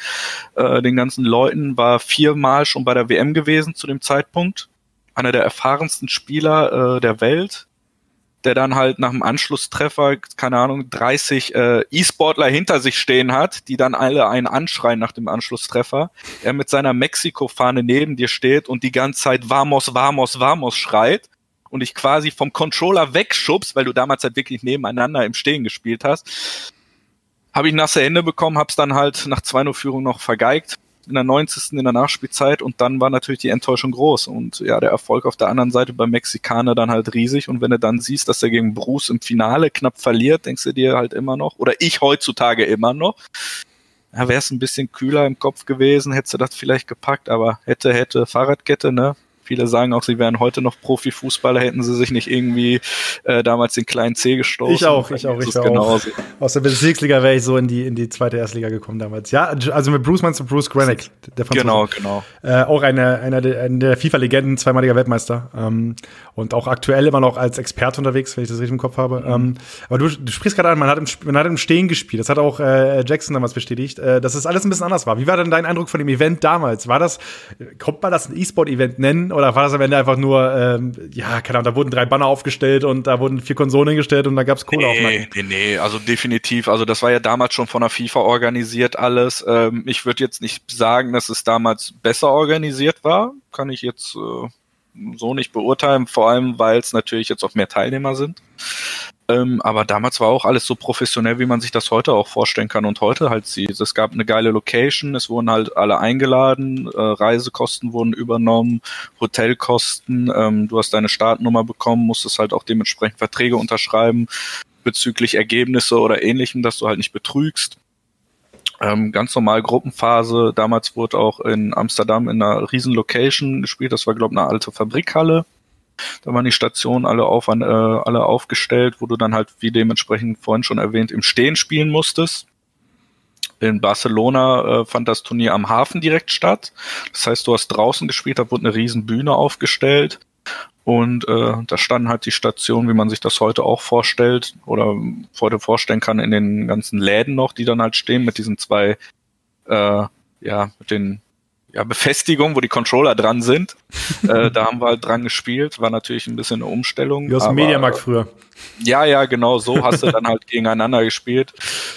äh, den ganzen Leuten, war viermal schon bei der WM gewesen zu dem Zeitpunkt, einer der erfahrensten Spieler äh, der Welt, der dann halt nach dem Anschlusstreffer, keine Ahnung, 30 äh, E-Sportler hinter sich stehen hat, die dann alle einen anschreien nach dem Anschlusstreffer. Er mit seiner Mexiko-Fahne neben dir steht und die ganze Zeit Vamos, Vamos, Vamos schreit und dich quasi vom Controller wegschubst, weil du damals halt wirklich nebeneinander im Stehen gespielt hast. Habe ich nasse Hände bekommen, hab's dann halt nach 2-0-Führung noch vergeigt in der 90. in der Nachspielzeit und dann war natürlich die Enttäuschung groß und ja, der Erfolg auf der anderen Seite beim Mexikaner dann halt riesig und wenn du dann siehst, dass er gegen Bruce im Finale knapp verliert, denkst du dir halt immer noch, oder ich heutzutage immer noch, ja, wäre es ein bisschen kühler im Kopf gewesen, hättest du das vielleicht gepackt, aber hätte, hätte, Fahrradkette, ne? Viele sagen auch, sie wären heute noch Profifußballer, hätten sie sich nicht irgendwie äh, damals den kleinen C gestoßen. Ich auch, ich auch, ich auch. Aus der Bezirksliga wäre ich so in die, in die zweite Erstliga gekommen damals. Ja, also mit Bruce meinst du Bruce Granick, der Franzose. Genau, genau. Äh, auch einer eine der, eine der FIFA-Legenden, zweimaliger Weltmeister. Ähm, und auch aktuell immer noch als Experte unterwegs, wenn ich das richtig im Kopf habe. Mhm. Ähm, aber du, du sprichst gerade an, man hat, im, man hat im Stehen gespielt. Das hat auch äh, Jackson damals bestätigt, äh, dass es alles ein bisschen anders war. Wie war denn dein Eindruck von dem Event damals? War das, kommt man das ein E-Sport-Event nennen? Oder war das am Ende einfach nur, ähm, ja, keine Ahnung, da wurden drei Banner aufgestellt und da wurden vier Konsolen hingestellt und da gab es Kohle nee, auf Nee, nee, also definitiv. Also das war ja damals schon von der FIFA organisiert alles. Ähm, ich würde jetzt nicht sagen, dass es damals besser organisiert war. Kann ich jetzt äh, so nicht beurteilen, vor allem weil es natürlich jetzt auch mehr Teilnehmer sind. Ähm, aber damals war auch alles so professionell, wie man sich das heute auch vorstellen kann und heute halt sieht. Es gab eine geile Location, es wurden halt alle eingeladen, äh, Reisekosten wurden übernommen, Hotelkosten, ähm, du hast deine Startnummer bekommen, musstest halt auch dementsprechend Verträge unterschreiben bezüglich Ergebnisse oder ähnlichem, dass du halt nicht betrügst. Ähm, ganz normal Gruppenphase. Damals wurde auch in Amsterdam in einer riesen Location gespielt. Das war, glaube ich, eine alte Fabrikhalle. Da waren die Stationen alle, auf, äh, alle aufgestellt, wo du dann halt, wie dementsprechend vorhin schon erwähnt, im Stehen spielen musstest. In Barcelona äh, fand das Turnier am Hafen direkt statt. Das heißt, du hast draußen gespielt, da wurde eine riesen Bühne aufgestellt. Und äh, da standen halt die Stationen, wie man sich das heute auch vorstellt oder heute vorstellen kann, in den ganzen Läden noch, die dann halt stehen mit diesen zwei, äh, ja, mit den ja, Befestigung, wo die Controller dran sind. [laughs] äh, da haben wir halt dran gespielt. War natürlich ein bisschen eine Umstellung. Wie aus dem Mediamarkt früher. Ja, ja, genau so hast du dann halt [laughs] gegeneinander gespielt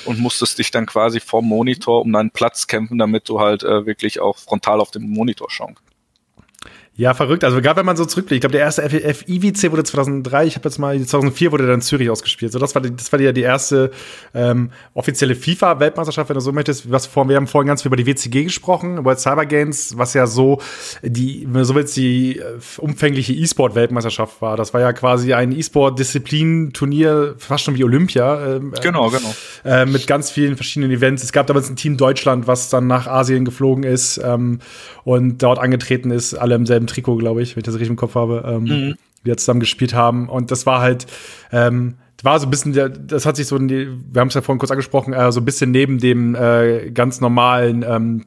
und musstest dich dann quasi vorm Monitor um deinen Platz kämpfen, damit du halt äh, wirklich auch frontal auf dem Monitor schauen kannst. Ja, verrückt. Also gerade wenn man so zurückblickt, ich glaube, der erste FIWC wurde 2003, ich habe jetzt mal, 2004 wurde dann in Zürich ausgespielt. So, das war die, das war ja die erste ähm, offizielle FIFA-Weltmeisterschaft, wenn du so möchtest. Was vor, wir haben vorhin ganz viel über die WCG gesprochen, World Cyber Games, was ja so die, wenn du so willst, die äh, umfängliche E-Sport-Weltmeisterschaft war. Das war ja quasi ein E-Sport-Disziplin-Turnier, fast schon wie Olympia. Ähm, genau, genau. Äh, mit ganz vielen verschiedenen Events. Es gab damals ein Team Deutschland, was dann nach Asien geflogen ist ähm, und dort angetreten ist, alle im selben Trikot, glaube ich, wenn ich das richtig im Kopf habe, ähm, mhm. die da zusammen gespielt haben. Und das war halt, ähm, war so ein bisschen, das hat sich so, wir haben es ja vorhin kurz angesprochen, äh, so ein bisschen neben dem äh, ganz normalen ähm,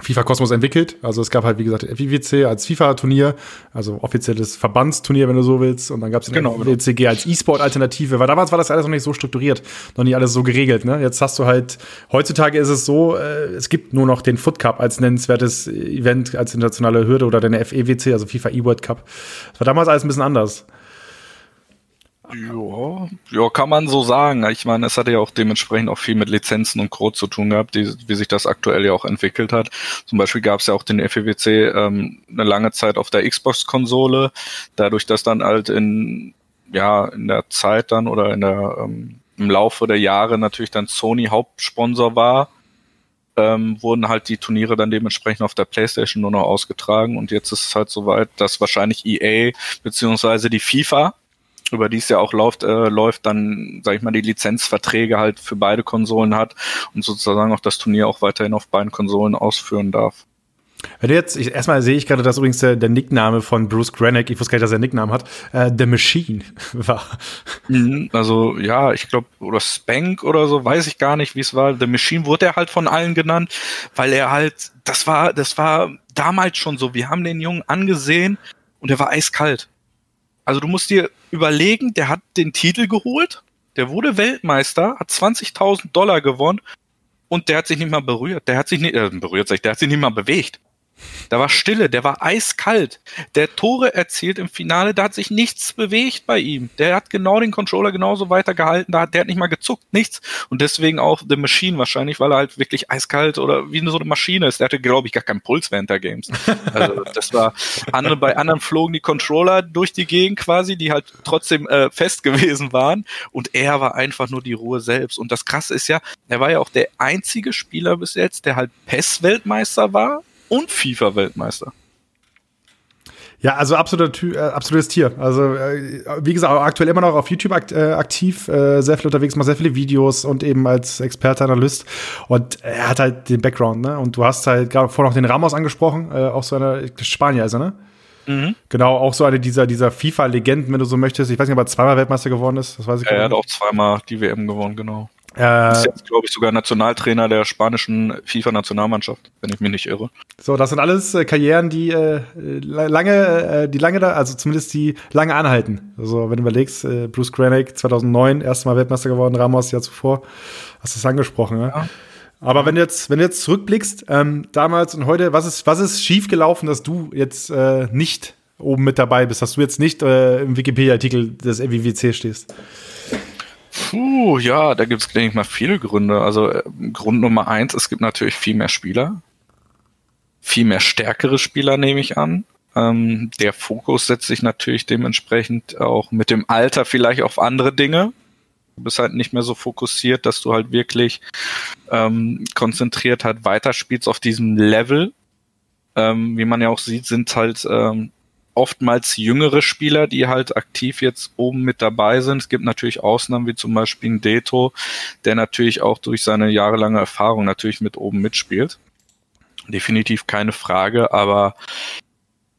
FIFA Cosmos entwickelt. Also es gab halt, wie gesagt, FIWC als FIFA-Turnier, also offizielles Verbandsturnier, wenn du so willst. Und dann gab es den genau, WCG genau. als E-Sport-Alternative, weil damals war das alles noch nicht so strukturiert, noch nicht alles so geregelt. Ne? Jetzt hast du halt, heutzutage ist es so, äh, es gibt nur noch den Foot Cup als nennenswertes Event, als internationale Hürde oder deine FEWC, also FIFA E-World Cup. Das war damals alles ein bisschen anders. Ja, ja, kann man so sagen. Ich meine, es hatte ja auch dementsprechend auch viel mit Lizenzen und Code zu tun gehabt, die, wie sich das aktuell ja auch entwickelt hat. Zum Beispiel gab es ja auch den FEWC ähm, eine lange Zeit auf der Xbox-Konsole. Dadurch, dass dann halt in, ja, in der Zeit dann oder in der, ähm, im Laufe der Jahre natürlich dann Sony Hauptsponsor war, ähm, wurden halt die Turniere dann dementsprechend auf der PlayStation nur noch ausgetragen und jetzt ist es halt soweit, dass wahrscheinlich EA beziehungsweise die FIFA über die es ja auch läuft, äh, läuft, dann, sag ich mal, die Lizenzverträge halt für beide Konsolen hat und sozusagen auch das Turnier auch weiterhin auf beiden Konsolen ausführen darf. Wenn du jetzt, ich, erstmal sehe ich gerade, dass übrigens der, der Nickname von Bruce Granick, ich wusste gar nicht, dass er einen Nicknamen hat, äh, The Machine [laughs] war. Mhm, also ja, ich glaube, oder Spank oder so, weiß ich gar nicht, wie es war. The Machine wurde er halt von allen genannt, weil er halt, das war, das war damals schon so. Wir haben den Jungen angesehen und er war eiskalt. Also du musst dir überlegen, der hat den Titel geholt, der wurde Weltmeister, hat 20.000 Dollar gewonnen und der hat sich nicht mal berührt. Der hat sich nicht, äh, berührt sich, der hat sich nicht mal bewegt. Da war Stille, der war eiskalt. Der Tore erzielt im Finale, da hat sich nichts bewegt bei ihm. Der hat genau den Controller genauso weitergehalten, da hat, der hat nicht mal gezuckt, nichts. Und deswegen auch The Machine wahrscheinlich, weil er halt wirklich eiskalt oder wie so eine Maschine ist. Der hatte, glaube ich, gar keinen Puls während der Games. Also das war, andere, bei anderen flogen die Controller durch die Gegend quasi, die halt trotzdem äh, fest gewesen waren. Und er war einfach nur die Ruhe selbst. Und das Krasse ist ja, er war ja auch der einzige Spieler bis jetzt, der halt PES-Weltmeister war und FIFA-Weltmeister. Ja, also absoluter, äh, absolutes Tier. Also, äh, wie gesagt, aktuell immer noch auf YouTube äh, aktiv, sehr viel unterwegs, macht sehr viele Videos und eben als Experte, Analyst. Und er hat halt den Background, ne? Und du hast halt gerade vorhin noch den Ramos angesprochen, auch so eine Spanier ist er, ne? Mhm. Genau, auch so eine dieser, dieser FIFA-Legenden, wenn du so möchtest. Ich weiß nicht, ob er zweimal Weltmeister geworden ist. Das weiß ich ja, er hat auch zweimal die WM gewonnen, genau. Äh, ist jetzt, glaube ich, sogar Nationaltrainer der spanischen FIFA-Nationalmannschaft, wenn ich mich nicht irre. So, das sind alles äh, Karrieren, die äh, lange, äh, die lange da, also zumindest die lange anhalten. Also wenn du überlegst, äh, Bruce Granick 2009 erstmal Weltmeister geworden, Ramos Jahr zuvor, hast du es angesprochen. Ne? Ja. Aber wenn du jetzt, wenn du jetzt zurückblickst, ähm, damals und heute, was ist, was ist schiefgelaufen, dass du jetzt äh, nicht oben mit dabei bist, dass du jetzt nicht äh, im Wikipedia-Artikel des MWWC stehst? Puh, ja, da gibt es, denke ich mal, viele Gründe. Also äh, Grund Nummer eins, es gibt natürlich viel mehr Spieler. Viel mehr stärkere Spieler, nehme ich an. Ähm, der Fokus setzt sich natürlich dementsprechend auch mit dem Alter vielleicht auf andere Dinge. Du bist halt nicht mehr so fokussiert, dass du halt wirklich ähm, konzentriert halt weiterspielst auf diesem Level. Ähm, wie man ja auch sieht, sind halt ähm, oftmals jüngere Spieler, die halt aktiv jetzt oben mit dabei sind. Es gibt natürlich Ausnahmen, wie zum Beispiel ein Deto, der natürlich auch durch seine jahrelange Erfahrung natürlich mit oben mitspielt. Definitiv keine Frage, aber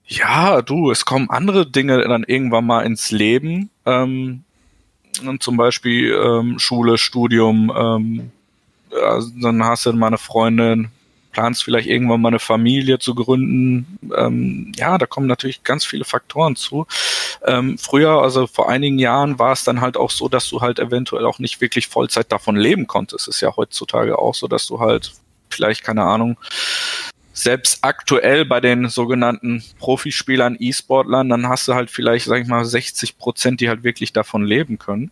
ja, du, es kommen andere Dinge dann irgendwann mal ins Leben. Ähm, zum Beispiel ähm, Schule, Studium, ähm, dann hast du mal eine Freundin, planst vielleicht irgendwann mal eine Familie zu gründen. Ähm, ja, da kommen natürlich ganz viele Faktoren zu. Ähm, früher, also vor einigen Jahren, war es dann halt auch so, dass du halt eventuell auch nicht wirklich Vollzeit davon leben konntest. Ist ja heutzutage auch so, dass du halt vielleicht, keine Ahnung, selbst aktuell bei den sogenannten Profispielern, E-Sportlern, dann hast du halt vielleicht, sag ich mal, 60 Prozent, die halt wirklich davon leben können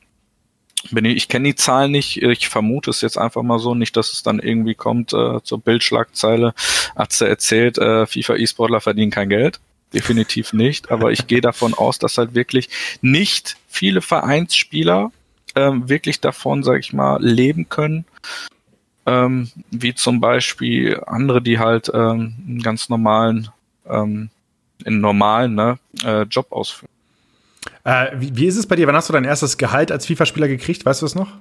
bin ich, ich kenne die Zahlen nicht, ich vermute es jetzt einfach mal so, nicht, dass es dann irgendwie kommt äh, zur Bildschlagzeile, Atze erzählt, äh, FIFA E-Sportler verdienen kein Geld. Definitiv nicht, aber ich gehe davon aus, dass halt wirklich nicht viele Vereinsspieler ähm, wirklich davon, sag ich mal, leben können. Ähm, wie zum Beispiel andere, die halt ähm, einen ganz normalen, ähm, in normalen ne, äh, Job ausführen. Äh, wie, wie, ist es bei dir? Wann hast du dein erstes Gehalt als FIFA-Spieler gekriegt? Weißt du es noch?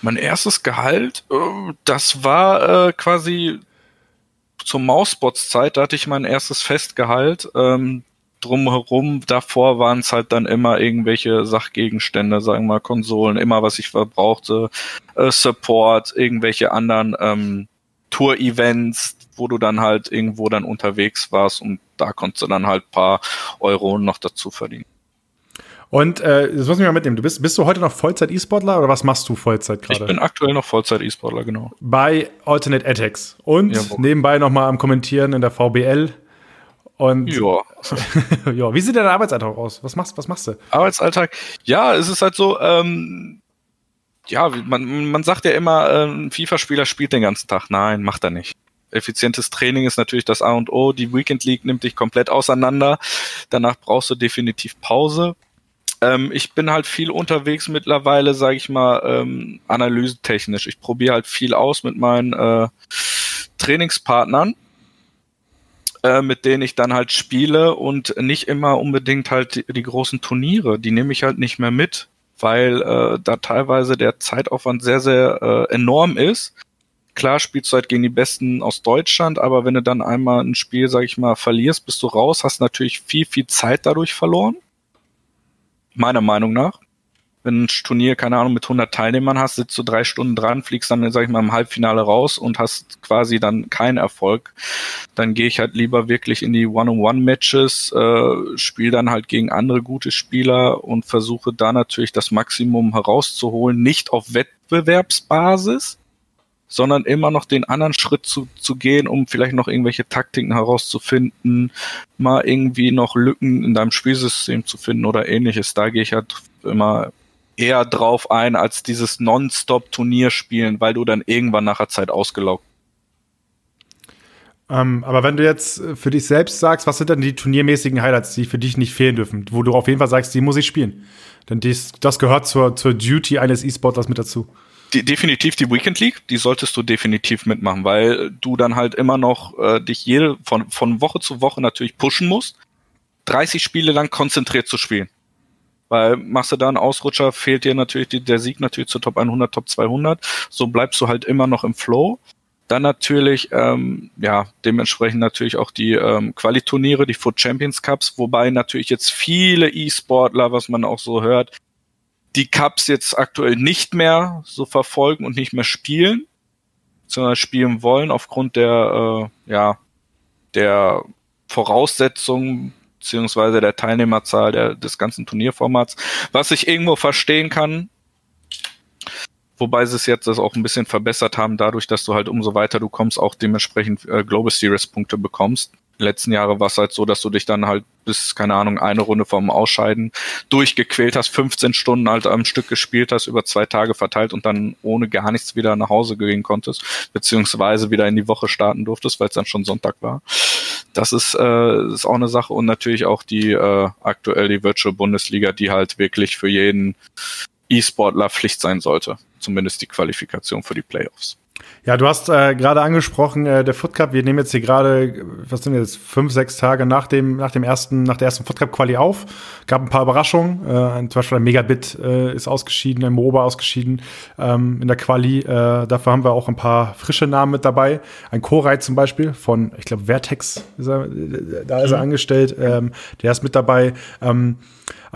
Mein erstes Gehalt, äh, das war äh, quasi zur Mausbots-Zeit, da hatte ich mein erstes Festgehalt. Ähm, drumherum, davor waren es halt dann immer irgendwelche Sachgegenstände, sagen wir mal Konsolen, immer was ich verbrauchte, äh, Support, irgendwelche anderen ähm, Tour-Events, wo du dann halt irgendwo dann unterwegs warst und da konntest du dann halt paar Euro noch dazu verdienen. Und äh, das muss ich mal mitnehmen. Du bist, bist du heute noch Vollzeit-E-Sportler oder was machst du Vollzeit gerade? Ich bin aktuell noch Vollzeit-E-Sportler, genau. Bei Alternate Attacks. Und ja, nebenbei nochmal am Kommentieren in der VBL. Und ja. [laughs] ja, wie sieht dein Arbeitsalltag aus? Was machst, was machst du? Arbeitsalltag? Ja, es ist halt so, ähm, ja, man, man sagt ja immer, äh, ein FIFA-Spieler spielt den ganzen Tag. Nein, macht er nicht. Effizientes Training ist natürlich das A und O. Die Weekend League nimmt dich komplett auseinander. Danach brauchst du definitiv Pause. Ähm, ich bin halt viel unterwegs mittlerweile, sage ich mal, ähm, analysetechnisch. Ich probiere halt viel aus mit meinen äh, Trainingspartnern. äh, mit denen ich dann halt spiele und nicht immer unbedingt halt die, die großen Turniere. Die nehme ich halt nicht mehr mit, weil äh, da teilweise der Zeitaufwand sehr, sehr äh, enorm ist. Klar spielst du halt gegen die Besten aus Deutschland, aber wenn du dann einmal ein Spiel, sag ich mal, verlierst, bist du raus, hast natürlich viel, viel Zeit dadurch verloren. Meiner Meinung nach wenn ein Turnier, keine Ahnung, mit 100 Teilnehmern hast, sitzt du drei Stunden dran, fliegst dann, sag ich mal, im Halbfinale raus und hast quasi dann keinen Erfolg, dann gehe ich halt lieber wirklich in die One-on-One-Matches, äh, spiele dann halt gegen andere gute Spieler und versuche da natürlich das Maximum herauszuholen, nicht auf Wettbewerbsbasis, sondern immer noch den anderen Schritt zu, zu gehen, um vielleicht noch irgendwelche Taktiken herauszufinden, mal irgendwie noch Lücken in deinem Spielsystem zu finden oder ähnliches. Da gehe ich halt immer eher drauf ein als dieses Non-Stop-Turnier spielen, weil du dann irgendwann nachher Zeit ausgelaugt. Ähm, aber wenn du jetzt für dich selbst sagst, was sind denn die turniermäßigen Highlights, die für dich nicht fehlen dürfen, wo du auf jeden Fall sagst, die muss ich spielen? Denn dies, das gehört zur, zur Duty eines E-Sporters mit dazu. Die, definitiv die Weekend League, die solltest du definitiv mitmachen, weil du dann halt immer noch äh, dich jede von, von Woche zu Woche natürlich pushen musst, 30 Spiele lang konzentriert zu spielen. Weil machst du da einen Ausrutscher, fehlt dir natürlich die, der Sieg natürlich zu Top 100, Top 200. So bleibst du halt immer noch im Flow. Dann natürlich, ähm, ja, dementsprechend natürlich auch die ähm, Qualiturniere, die Foot Champions Cups, wobei natürlich jetzt viele E-Sportler, was man auch so hört, die Cups jetzt aktuell nicht mehr so verfolgen und nicht mehr spielen, sondern spielen wollen aufgrund der, äh, ja, der Voraussetzungen beziehungsweise der Teilnehmerzahl der, des ganzen Turnierformats, was ich irgendwo verstehen kann. Wobei sie es jetzt das auch ein bisschen verbessert haben, dadurch, dass du halt umso weiter du kommst, auch dementsprechend äh, Global Series Punkte bekommst letzten Jahre war es halt so, dass du dich dann halt bis, keine Ahnung, eine Runde vom Ausscheiden durchgequält hast, 15 Stunden halt am Stück gespielt hast, über zwei Tage verteilt und dann ohne gar nichts wieder nach Hause gehen konntest, beziehungsweise wieder in die Woche starten durftest, weil es dann schon Sonntag war. Das ist, äh, ist auch eine Sache und natürlich auch die äh, aktuell die Virtual Bundesliga, die halt wirklich für jeden E-Sportler Pflicht sein sollte. Zumindest die Qualifikation für die Playoffs. Ja, du hast äh, gerade angesprochen, äh, der Foot Cup, wir nehmen jetzt hier gerade, was sind jetzt, fünf, sechs Tage nach dem, nach dem ersten, nach der ersten Foot Cup Quali auf. Gab ein paar Überraschungen. Äh, zum Beispiel ein Megabit äh, ist ausgeschieden, ein Moba ausgeschieden ähm, in der Quali. Äh, dafür haben wir auch ein paar frische Namen mit dabei. Ein Koray zum Beispiel von, ich glaube, Vertex, ist er, da ist er mhm. angestellt. Ähm, der ist mit dabei. Ähm,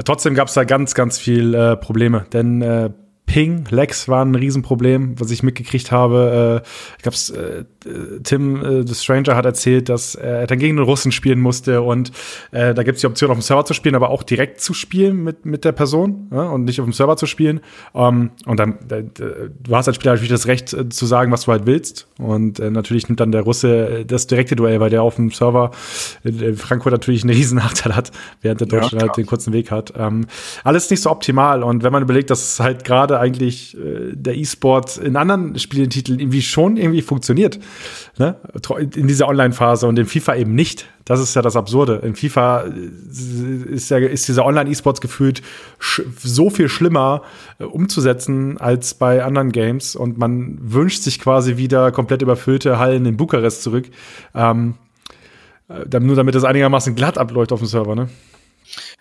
trotzdem gab es da ganz, ganz viel äh, Probleme, denn äh, Ping, Lex waren ein Riesenproblem, was ich mitgekriegt habe. Äh, ich glaube, äh, Tim, äh, The Stranger, hat erzählt, dass er dann gegen den Russen spielen musste und da gibt es die Option, auf dem Server zu spielen, aber auch direkt zu spielen mit, mit der Person und nicht auf dem Server zu spielen. Ähm, und dann, du hast als Spieler natürlich das Recht zu sagen, was du halt willst. Und natürlich nimmt dann der Russe das direkte Duell, weil der auf dem Server in Frankfurt natürlich einen riesen Nachteil hat, während der Deutsche ja, halt den kurzen Weg hat. Ähm, alles nicht so optimal. Und wenn man überlegt, dass es halt eigentlich äh, der E-Sport in anderen Spielentiteln irgendwie schon irgendwie funktioniert. Ne? In dieser Online-Phase und in FIFA eben nicht. Das ist ja das Absurde. In FIFA äh, ist ja ist dieser Online-E-Sports gefühlt so viel schlimmer äh, umzusetzen als bei anderen Games und man wünscht sich quasi wieder komplett überfüllte Hallen in Bukarest zurück. Ähm, äh, nur damit das einigermaßen glatt abläuft auf dem Server, ne?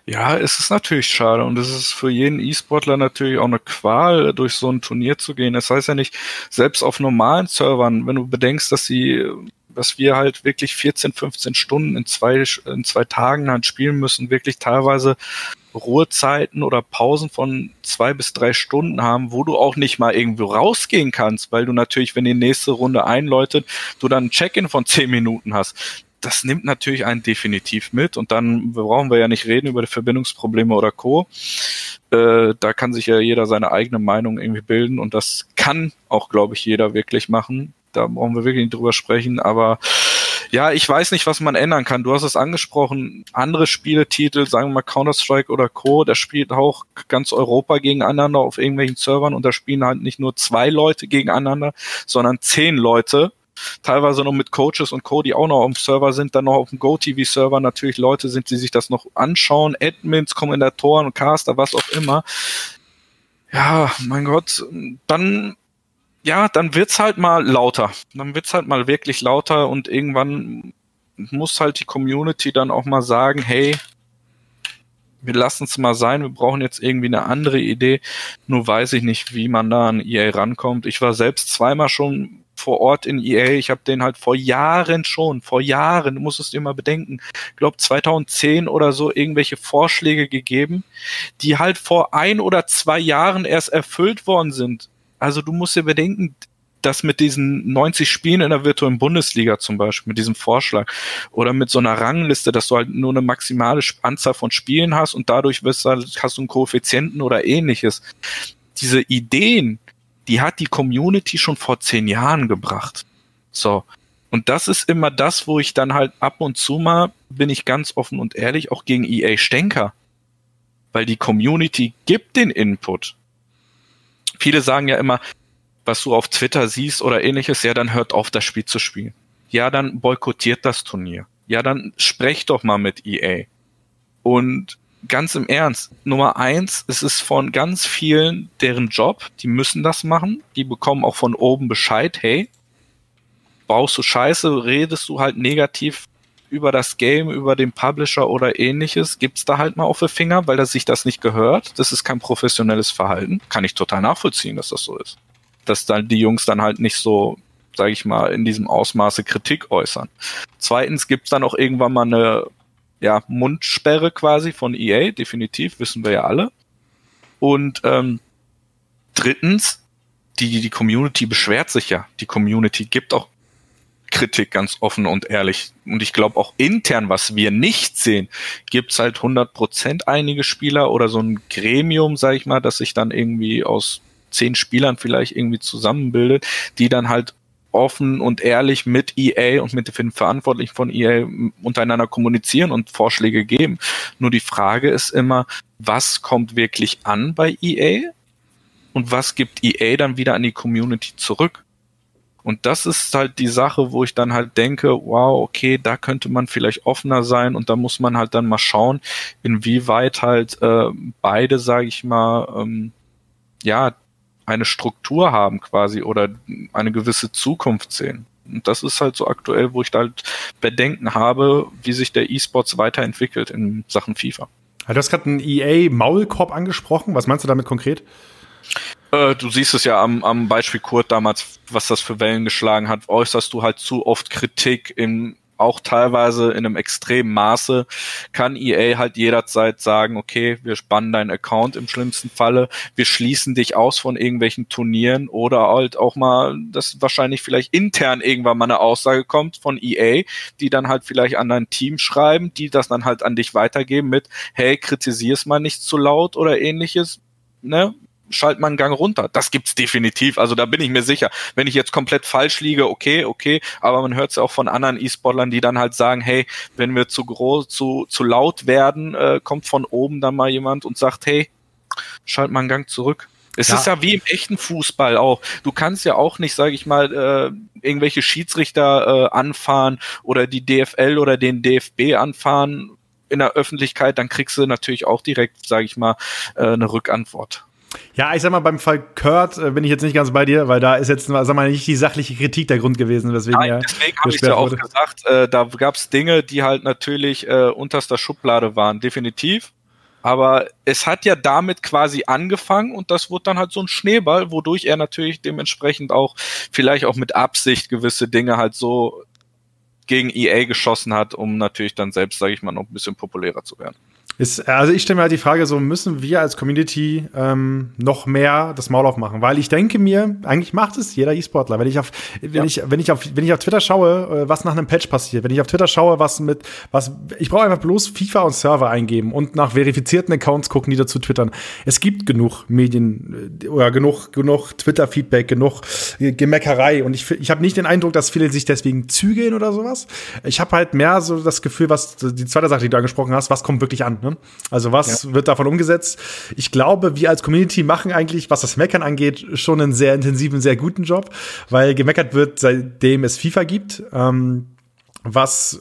Ja, es ist natürlich schade und es ist für jeden E-Sportler natürlich auch eine Qual, durch so ein Turnier zu gehen. Das heißt ja nicht, selbst auf normalen Servern, wenn du bedenkst, dass sie, dass wir halt wirklich 14, 15 Stunden in zwei, in zwei Tagen halt spielen müssen, wirklich teilweise Ruhezeiten oder Pausen von zwei bis drei Stunden haben, wo du auch nicht mal irgendwo rausgehen kannst, weil du natürlich, wenn die nächste Runde einläutet, du dann ein Check-in von zehn Minuten hast das nimmt natürlich einen definitiv mit und dann brauchen wir ja nicht reden über die Verbindungsprobleme oder Co. Äh, da kann sich ja jeder seine eigene Meinung irgendwie bilden und das kann auch, glaube ich, jeder wirklich machen. Da brauchen wir wirklich nicht drüber sprechen, aber ja, ich weiß nicht, was man ändern kann. Du hast es angesprochen, andere Spieletitel, sagen wir mal Counter-Strike oder Co., da spielt auch ganz Europa gegeneinander auf irgendwelchen Servern und da spielen halt nicht nur zwei Leute gegeneinander, sondern zehn Leute teilweise noch mit Coaches und Co., die auch noch auf dem Server sind, dann noch auf dem GoTV-Server natürlich Leute sind, die sich das noch anschauen, Admins, Kommentatoren, Caster, was auch immer. Ja, mein Gott, dann ja, dann wird's halt mal lauter. Dann wird's halt mal wirklich lauter und irgendwann muss halt die Community dann auch mal sagen, hey, wir lassen es mal sein, wir brauchen jetzt irgendwie eine andere Idee. Nur weiß ich nicht, wie man da an EA rankommt. Ich war selbst zweimal schon vor Ort in EA. Ich habe den halt vor Jahren schon, vor Jahren, du musst es dir mal bedenken, ich glaube 2010 oder so irgendwelche Vorschläge gegeben, die halt vor ein oder zwei Jahren erst erfüllt worden sind. Also du musst dir bedenken, das mit diesen 90 Spielen in der virtuellen Bundesliga zum Beispiel, mit diesem Vorschlag oder mit so einer Rangliste, dass du halt nur eine maximale Anzahl von Spielen hast und dadurch wirst du, halt, hast du einen Koeffizienten oder ähnliches. Diese Ideen, die hat die Community schon vor zehn Jahren gebracht. So. Und das ist immer das, wo ich dann halt ab und zu mal, bin ich ganz offen und ehrlich, auch gegen EA Stenker. Weil die Community gibt den Input. Viele sagen ja immer, was du auf Twitter siehst oder ähnliches, ja, dann hört auf, das Spiel zu spielen. Ja, dann boykottiert das Turnier. Ja, dann sprecht doch mal mit EA. Und ganz im Ernst, Nummer eins, es ist von ganz vielen deren Job, die müssen das machen, die bekommen auch von oben Bescheid, hey, baust du Scheiße, redest du halt negativ über das Game, über den Publisher oder ähnliches, gibt's da halt mal auf den Finger, weil das sich das nicht gehört. Das ist kein professionelles Verhalten. Kann ich total nachvollziehen, dass das so ist dass dann die Jungs dann halt nicht so, sage ich mal, in diesem Ausmaße Kritik äußern. Zweitens gibt's dann auch irgendwann mal eine ja, Mundsperre quasi von EA, definitiv, wissen wir ja alle. Und ähm, drittens, die, die Community beschwert sich ja. Die Community gibt auch Kritik ganz offen und ehrlich. Und ich glaube auch intern, was wir nicht sehen, gibt's halt 100% einige Spieler oder so ein Gremium, sag ich mal, das sich dann irgendwie aus zehn Spielern vielleicht irgendwie zusammenbildet, die dann halt offen und ehrlich mit EA und mit den Verantwortlichen von EA untereinander kommunizieren und Vorschläge geben. Nur die Frage ist immer, was kommt wirklich an bei EA und was gibt EA dann wieder an die Community zurück? Und das ist halt die Sache, wo ich dann halt denke, wow, okay, da könnte man vielleicht offener sein und da muss man halt dann mal schauen, inwieweit halt äh, beide, sage ich mal, ähm, ja, eine Struktur haben quasi oder eine gewisse Zukunft sehen. Und das ist halt so aktuell, wo ich da halt Bedenken habe, wie sich der E-Sports weiterentwickelt in Sachen FIFA. Du hast gerade einen EA-Maulkorb angesprochen. Was meinst du damit konkret? Äh, du siehst es ja am, am Beispiel Kurt damals, was das für Wellen geschlagen hat. Äußerst du halt zu oft Kritik im auch teilweise in einem extremen Maße kann EA halt jederzeit sagen, okay, wir spannen deinen Account im schlimmsten Falle, wir schließen dich aus von irgendwelchen Turnieren oder halt auch mal, dass wahrscheinlich vielleicht intern irgendwann mal eine Aussage kommt von EA, die dann halt vielleicht an dein Team schreiben, die das dann halt an dich weitergeben mit, hey, kritisier's mal nicht zu laut oder ähnliches, ne? Schalt mal einen Gang runter. Das gibt's definitiv. Also da bin ich mir sicher. Wenn ich jetzt komplett falsch liege, okay, okay, aber man hört es ja auch von anderen E-Sportlern, die dann halt sagen, hey, wenn wir zu groß, zu, zu laut werden, äh, kommt von oben dann mal jemand und sagt, hey, schalt mal einen Gang zurück. Es ja. ist ja wie im echten Fußball auch. Du kannst ja auch nicht, sage ich mal, äh, irgendwelche Schiedsrichter äh, anfahren oder die DFL oder den DFB anfahren in der Öffentlichkeit, dann kriegst du natürlich auch direkt, sage ich mal, äh, eine Rückantwort. Ja, ich sag mal, beim Fall Kurt äh, bin ich jetzt nicht ganz bei dir, weil da ist jetzt, sag mal, nicht die sachliche Kritik der Grund gewesen, weswegen Nein, ja. Deswegen habe ich ja auch gesagt, äh, da gab es Dinge, die halt natürlich äh, unterster Schublade waren, definitiv. Aber es hat ja damit quasi angefangen und das wurde dann halt so ein Schneeball, wodurch er natürlich dementsprechend auch vielleicht auch mit Absicht gewisse Dinge halt so gegen EA geschossen hat, um natürlich dann selbst, sage ich mal, noch ein bisschen populärer zu werden. Ist, also ich stelle mir halt die Frage, so müssen wir als Community ähm, noch mehr das Maul aufmachen? Weil ich denke mir, eigentlich macht es jeder E-Sportler. Wenn ich auf, wenn ja. ich, wenn ich auf, wenn ich auf Twitter schaue, äh, was nach einem Patch passiert, wenn ich auf Twitter schaue, was mit, was, ich brauche einfach bloß FIFA und Server eingeben und nach verifizierten Accounts gucken, die dazu twittern. Es gibt genug Medien äh, oder genug, genug Twitter-Feedback, genug Gemeckerei und ich, ich habe nicht den Eindruck, dass viele sich deswegen zügeln oder sowas. Ich habe halt mehr so das Gefühl, was die zweite Sache, die du angesprochen hast, was kommt wirklich an? Ne? Also was ja. wird davon umgesetzt? Ich glaube, wir als Community machen eigentlich, was das Meckern angeht, schon einen sehr intensiven, sehr guten Job, weil gemeckert wird, seitdem es FIFA gibt. Ähm, was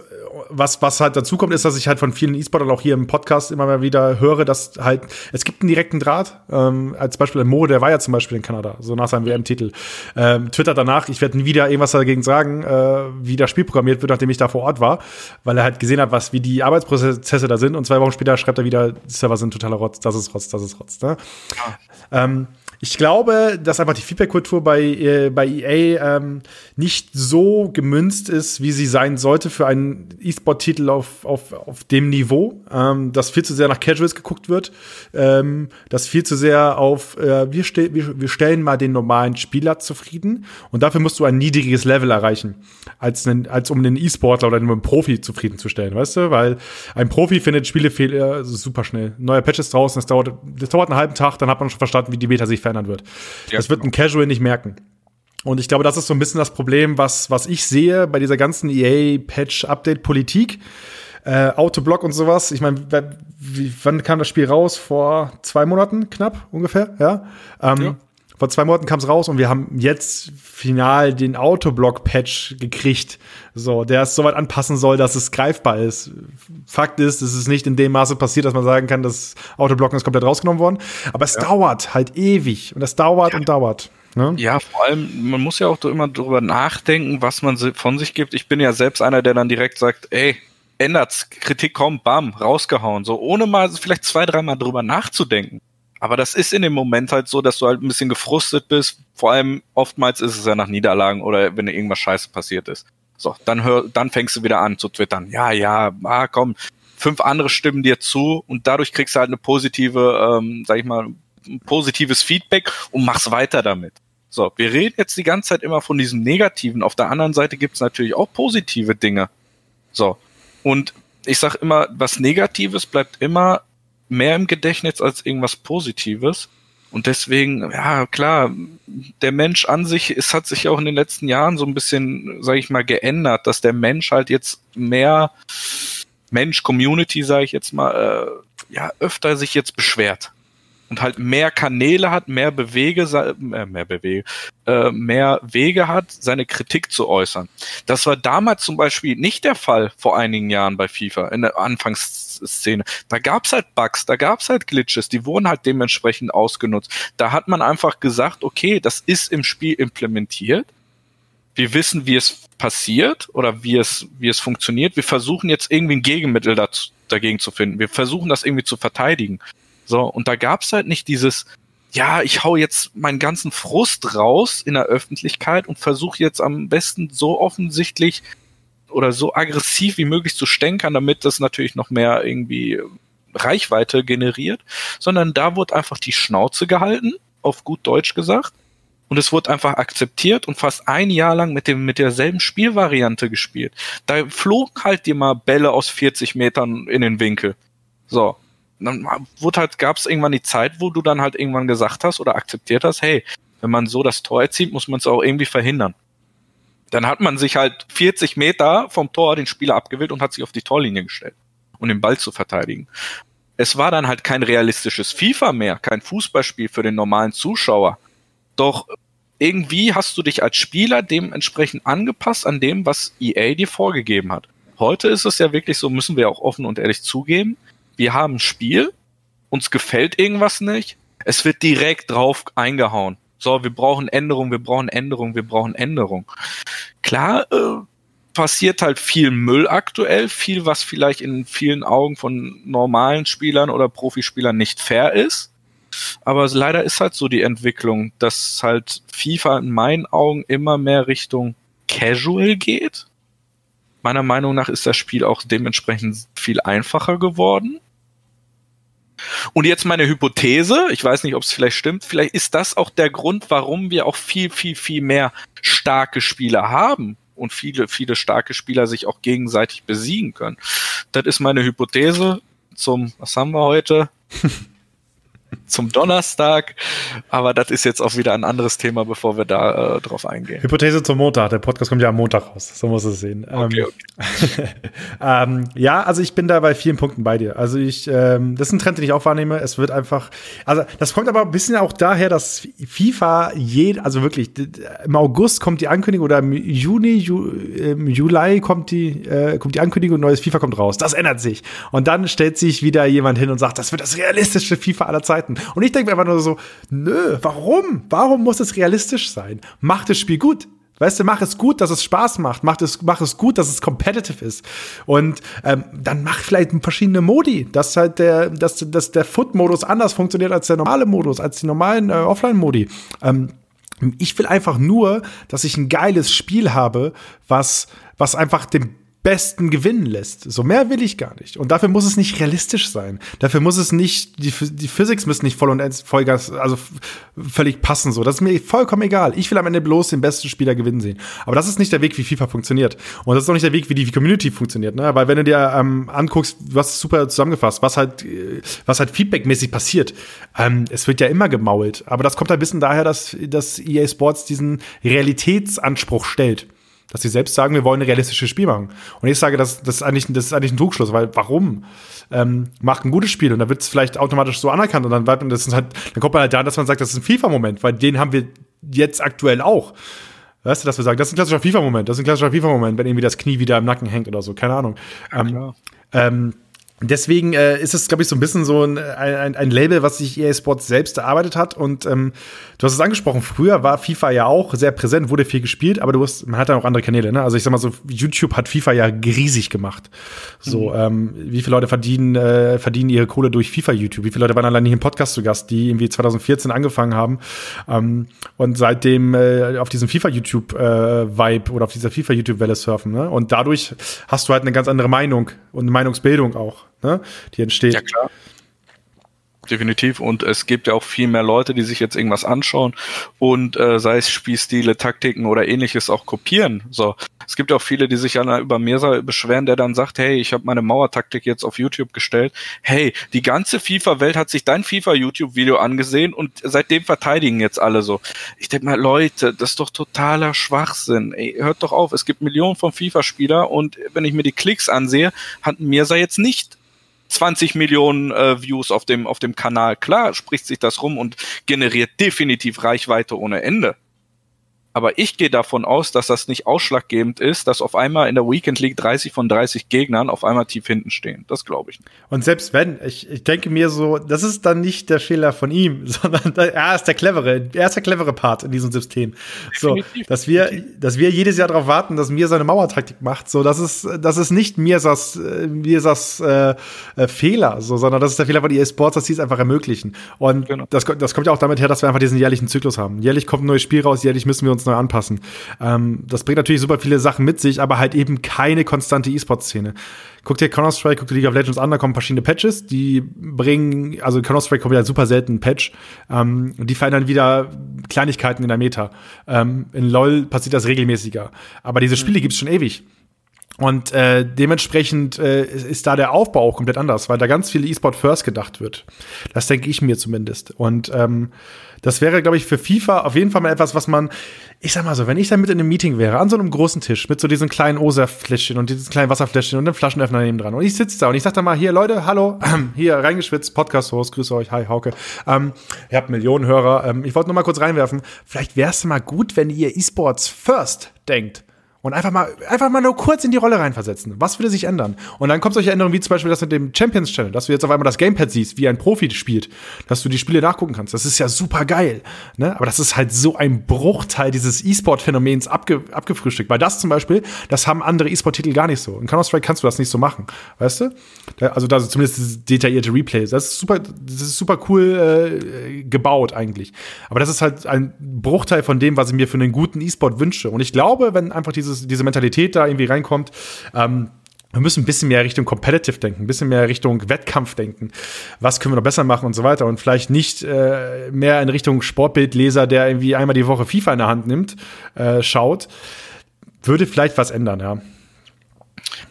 was, was halt dazu kommt, ist, dass ich halt von vielen E-Sportlern auch hier im Podcast immer mal wieder höre, dass halt, es gibt einen direkten Draht. Ähm, als Beispiel Mo, der war ja zum Beispiel in Kanada, so nach seinem WM-Titel. Ähm, Twitter danach, ich werde nie wieder irgendwas dagegen sagen, äh, wie das Spiel programmiert wird, nachdem ich da vor Ort war, weil er halt gesehen hat, was, wie die Arbeitsprozesse da sind. Und zwei Wochen später schreibt er wieder, die Server sind totaler Rotz, das ist Rotz, das ist Rotz. Ne? Ja. Ähm, ich glaube, dass einfach die Feedback-Kultur bei, äh, bei EA ähm, nicht so gemünzt ist, wie sie sein sollte für einen E-Sport-Titel auf, auf, auf dem Niveau, ähm, dass viel zu sehr nach Casuals geguckt wird, ähm, dass viel zu sehr auf, äh, wir, ste wir, wir stellen mal den normalen Spieler zufrieden und dafür musst du ein niedriges Level erreichen, als, einen, als um einen E-Sportler oder einen Profi zufriedenzustellen, weißt du? Weil ein Profi findet Spielefehler super schnell. Neuer Patch ist draußen, das dauert, das dauert einen halben Tag, dann hat man schon verstanden, wie die Beta sich verändern wird. Ja, das wird genau. ein Casual nicht merken. Und ich glaube, das ist so ein bisschen das Problem, was, was ich sehe bei dieser ganzen EA-Patch-Update-Politik. Äh, Autoblock und sowas. Ich meine, wann kam das Spiel raus? Vor zwei Monaten knapp ungefähr, ja. Ähm, ja. Vor zwei Monaten kam es raus und wir haben jetzt final den Autoblock-Patch gekriegt, so, der es soweit anpassen soll, dass es greifbar ist. Fakt ist, es ist nicht in dem Maße passiert, dass man sagen kann, das Autoblocken ist komplett rausgenommen worden. Aber es ja. dauert halt ewig und es dauert ja. und dauert. Ne? Ja, vor allem, man muss ja auch immer drüber nachdenken, was man von sich gibt. Ich bin ja selbst einer, der dann direkt sagt, ey, ändert's, Kritik kommt, bam, rausgehauen. So, ohne mal vielleicht zwei, dreimal drüber nachzudenken. Aber das ist in dem Moment halt so, dass du halt ein bisschen gefrustet bist. Vor allem oftmals ist es ja nach Niederlagen oder wenn irgendwas scheiße passiert ist. So, dann hör, dann fängst du wieder an zu twittern. Ja, ja, ah, komm, fünf andere stimmen dir zu und dadurch kriegst du halt eine positive, ähm, sag ich mal, positives Feedback und machst weiter damit. So, wir reden jetzt die ganze Zeit immer von diesem Negativen. Auf der anderen Seite gibt's natürlich auch positive Dinge. So, und ich sag immer, was Negatives bleibt immer mehr im Gedächtnis als irgendwas Positives. Und deswegen, ja, klar, der Mensch an sich, es hat sich auch in den letzten Jahren so ein bisschen, sage ich mal, geändert, dass der Mensch halt jetzt mehr Mensch, Community, sage ich jetzt mal, äh, ja, öfter sich jetzt beschwert und halt mehr Kanäle hat, mehr Bewege, äh, mehr Bewege, äh, mehr Wege hat, seine Kritik zu äußern. Das war damals zum Beispiel nicht der Fall vor einigen Jahren bei FIFA in der Anfangsszene. Da gab's halt Bugs, da gab's halt Glitches, die wurden halt dementsprechend ausgenutzt. Da hat man einfach gesagt, okay, das ist im Spiel implementiert. Wir wissen, wie es passiert oder wie es, wie es funktioniert. Wir versuchen jetzt irgendwie ein Gegenmittel dazu, dagegen zu finden. Wir versuchen das irgendwie zu verteidigen. So, und da gab's halt nicht dieses, ja, ich hau jetzt meinen ganzen Frust raus in der Öffentlichkeit und versuche jetzt am besten so offensichtlich oder so aggressiv wie möglich zu stänkern, damit das natürlich noch mehr irgendwie Reichweite generiert, sondern da wurde einfach die Schnauze gehalten, auf gut Deutsch gesagt, und es wurde einfach akzeptiert und fast ein Jahr lang mit dem mit derselben Spielvariante gespielt. Da flogen halt dir mal Bälle aus 40 Metern in den Winkel. So, dann wurde halt, gab es irgendwann die Zeit, wo du dann halt irgendwann gesagt hast oder akzeptiert hast, hey, wenn man so das Tor erzielt, muss man es auch irgendwie verhindern. Dann hat man sich halt 40 Meter vom Tor den Spieler abgewählt und hat sich auf die Torlinie gestellt, um den Ball zu verteidigen. Es war dann halt kein realistisches FIFA mehr, kein Fußballspiel für den normalen Zuschauer. Doch irgendwie hast du dich als Spieler dementsprechend angepasst an dem, was EA dir vorgegeben hat. Heute ist es ja wirklich so, müssen wir auch offen und ehrlich zugeben, wir haben ein Spiel, uns gefällt irgendwas nicht, es wird direkt drauf eingehauen. So, wir brauchen Änderung, wir brauchen Änderung, wir brauchen Änderung. Klar, äh, passiert halt viel Müll aktuell, viel, was vielleicht in vielen Augen von normalen Spielern oder Profispielern nicht fair ist. Aber leider ist halt so die Entwicklung, dass halt FIFA in meinen Augen immer mehr Richtung Casual geht. Meiner Meinung nach ist das Spiel auch dementsprechend viel einfacher geworden. Und jetzt meine Hypothese, ich weiß nicht, ob es vielleicht stimmt, vielleicht ist das auch der Grund, warum wir auch viel, viel, viel mehr starke Spieler haben und viele, viele starke Spieler sich auch gegenseitig besiegen können. Das ist meine Hypothese zum, was haben wir heute? [laughs] zum Donnerstag. Aber das ist jetzt auch wieder ein anderes Thema, bevor wir da äh, drauf eingehen. Hypothese zum Montag. Der Podcast kommt ja am Montag raus. So muss es sehen. Okay, ähm, okay. [laughs] ähm, ja, also ich bin da bei vielen Punkten bei dir. Also ich, ähm, das ist ein Trend, den ich auch wahrnehme. Es wird einfach, also das kommt aber ein bisschen auch daher, dass FIFA je, also wirklich, im August kommt die Ankündigung oder im Juni, Ju, im Juli kommt die, äh, kommt die Ankündigung, neues FIFA kommt raus. Das ändert sich. Und dann stellt sich wieder jemand hin und sagt, das wird das realistische FIFA aller Zeiten. Und ich denke mir einfach nur so, nö, warum? Warum muss es realistisch sein? Macht das Spiel gut. Weißt du, mach es gut, dass es Spaß macht. Mach es, mach es gut, dass es competitive ist. Und ähm, dann mach vielleicht verschiedene Modi, dass halt der, dass, dass der Foot-Modus anders funktioniert als der normale Modus, als die normalen äh, Offline-Modi. Ähm, ich will einfach nur, dass ich ein geiles Spiel habe, was, was einfach dem Besten gewinnen lässt. So mehr will ich gar nicht. Und dafür muss es nicht realistisch sein. Dafür muss es nicht, die, die Physics müssen nicht voll und Vollgas, also völlig passen. So, das ist mir vollkommen egal. Ich will am Ende bloß den besten Spieler gewinnen sehen. Aber das ist nicht der Weg, wie FIFA funktioniert. Und das ist auch nicht der Weg, wie die Community funktioniert. Ne? Weil wenn du dir ähm, anguckst, es super zusammengefasst, was halt, was halt feedbackmäßig passiert. Ähm, es wird ja immer gemault. Aber das kommt ein bisschen daher, dass, dass EA Sports diesen Realitätsanspruch stellt dass sie selbst sagen, wir wollen ein realistisches Spiel machen. Und ich sage, das, das, ist, eigentlich, das ist eigentlich ein Trugschluss, weil warum? Ähm, macht ein gutes Spiel und dann wird es vielleicht automatisch so anerkannt und dann, und das ist halt, dann kommt man halt da, dass man sagt, das ist ein FIFA-Moment, weil den haben wir jetzt aktuell auch. Weißt du, dass wir sagen, das ist ein klassischer FIFA-Moment, das ist ein klassischer FIFA-Moment, wenn irgendwie das Knie wieder im Nacken hängt oder so, keine Ahnung. Ähm, ähm, Deswegen äh, ist es, glaube ich, so ein bisschen so ein, ein, ein, Label, was sich EA Sports selbst erarbeitet hat. Und ähm, du hast es angesprochen, früher war FIFA ja auch sehr präsent, wurde viel gespielt, aber du hast, man hat ja auch andere Kanäle. Ne? Also ich sag mal so, YouTube hat FIFA ja riesig gemacht. So, mhm. ähm, wie viele Leute verdienen, äh, verdienen ihre Kohle durch FIFA YouTube? Wie viele Leute waren allein nicht im Podcast zu Gast, die irgendwie 2014 angefangen haben ähm, und seitdem äh, auf diesem FIFA YouTube äh, oder auf dieser FIFA YouTube Welle surfen. Ne? Und dadurch hast du halt eine ganz andere Meinung und eine Meinungsbildung auch ne, die entsteht. Ja, klar. Definitiv. Und es gibt ja auch viel mehr Leute, die sich jetzt irgendwas anschauen und äh, sei es Spielstile, Taktiken oder ähnliches auch kopieren. So, es gibt auch viele, die sich ja über Mirsa beschweren, der dann sagt, hey, ich habe meine Mauertaktik jetzt auf YouTube gestellt. Hey, die ganze FIFA-Welt hat sich dein FIFA-YouTube-Video angesehen und seitdem verteidigen jetzt alle so. Ich denke mal, Leute, das ist doch totaler Schwachsinn. Ey, hört doch auf, es gibt Millionen von FIFA-Spieler und wenn ich mir die Klicks ansehe, hat Mirsa jetzt nicht 20 Millionen äh, Views auf dem, auf dem Kanal. Klar spricht sich das rum und generiert definitiv Reichweite ohne Ende. Aber ich gehe davon aus, dass das nicht ausschlaggebend ist, dass auf einmal in der Weekend League 30 von 30 Gegnern auf einmal tief hinten stehen. Das glaube ich nicht. Und selbst wenn, ich, ich denke mir so, das ist dann nicht der Fehler von ihm, [laughs] sondern er ist der clevere, er ist der clevere Part in diesem System. So, dass wir, dass wir jedes Jahr darauf warten, dass mir seine Mauertaktik macht. So, das ist, das ist nicht Mirsas, Mirsas äh, äh, Fehler, so, sondern das ist der Fehler von EA Sports, dass sie es einfach ermöglichen. Und genau. das, das kommt ja auch damit her, dass wir einfach diesen jährlichen Zyklus haben. Jährlich kommt ein neues Spiel raus, jährlich müssen wir uns neu anpassen. Ähm, das bringt natürlich super viele Sachen mit sich, aber halt eben keine konstante E-Sport-Szene. Guck dir Counter-Strike, guck dir League of Legends an, da kommen verschiedene Patches, die bringen, also Counter-Strike kommt ja super selten ein Patch, ähm, und die verändern wieder Kleinigkeiten in der Meta. Ähm, in LoL passiert das regelmäßiger. Aber diese Spiele mhm. gibt's schon ewig. Und äh, dementsprechend äh, ist da der Aufbau auch komplett anders, weil da ganz viel E-Sport First gedacht wird. Das denke ich mir zumindest. Und ähm, das wäre, glaube ich, für FIFA auf jeden Fall mal etwas, was man, ich sag mal so, wenn ich da mit in einem Meeting wäre, an so einem großen Tisch, mit so diesen kleinen Osa-Fläschchen und diesen kleinen Wasserfläschchen und einem Flaschenöffner neben dran. Und ich sitze da und ich sag da mal, hier, Leute, hallo, [clears throat] hier, reingeschwitzt, Podcast-Host, grüße euch, hi, Hauke. Ähm, ihr habt Millionen Hörer. Ähm, ich wollte nur mal kurz reinwerfen, vielleicht wäre es mal gut, wenn ihr E-Sports First denkt und einfach mal, einfach mal nur kurz in die Rolle reinversetzen. Was würde sich ändern? Und dann kommt solche Änderungen wie zum Beispiel das mit dem Champions Channel, dass du jetzt auf einmal das Gamepad siehst, wie ein Profi spielt, dass du die Spiele nachgucken kannst. Das ist ja super geil. Ne? Aber das ist halt so ein Bruchteil dieses E-Sport-Phänomens abge abgefrühstückt. Weil das zum Beispiel, das haben andere E-Sport-Titel gar nicht so. In Counter-Strike kannst du das nicht so machen. Weißt du? Also da zumindest das detaillierte Replays. Das ist super, das ist super cool äh, gebaut eigentlich. Aber das ist halt ein Bruchteil von dem, was ich mir für einen guten E-Sport wünsche. Und ich glaube, wenn einfach dieses dieses, diese Mentalität da irgendwie reinkommt. Ähm, wir müssen ein bisschen mehr Richtung Competitive denken, ein bisschen mehr Richtung Wettkampf denken. Was können wir noch besser machen und so weiter. Und vielleicht nicht äh, mehr in Richtung Sportbildleser, der irgendwie einmal die Woche FIFA in der Hand nimmt, äh, schaut. Würde vielleicht was ändern, ja.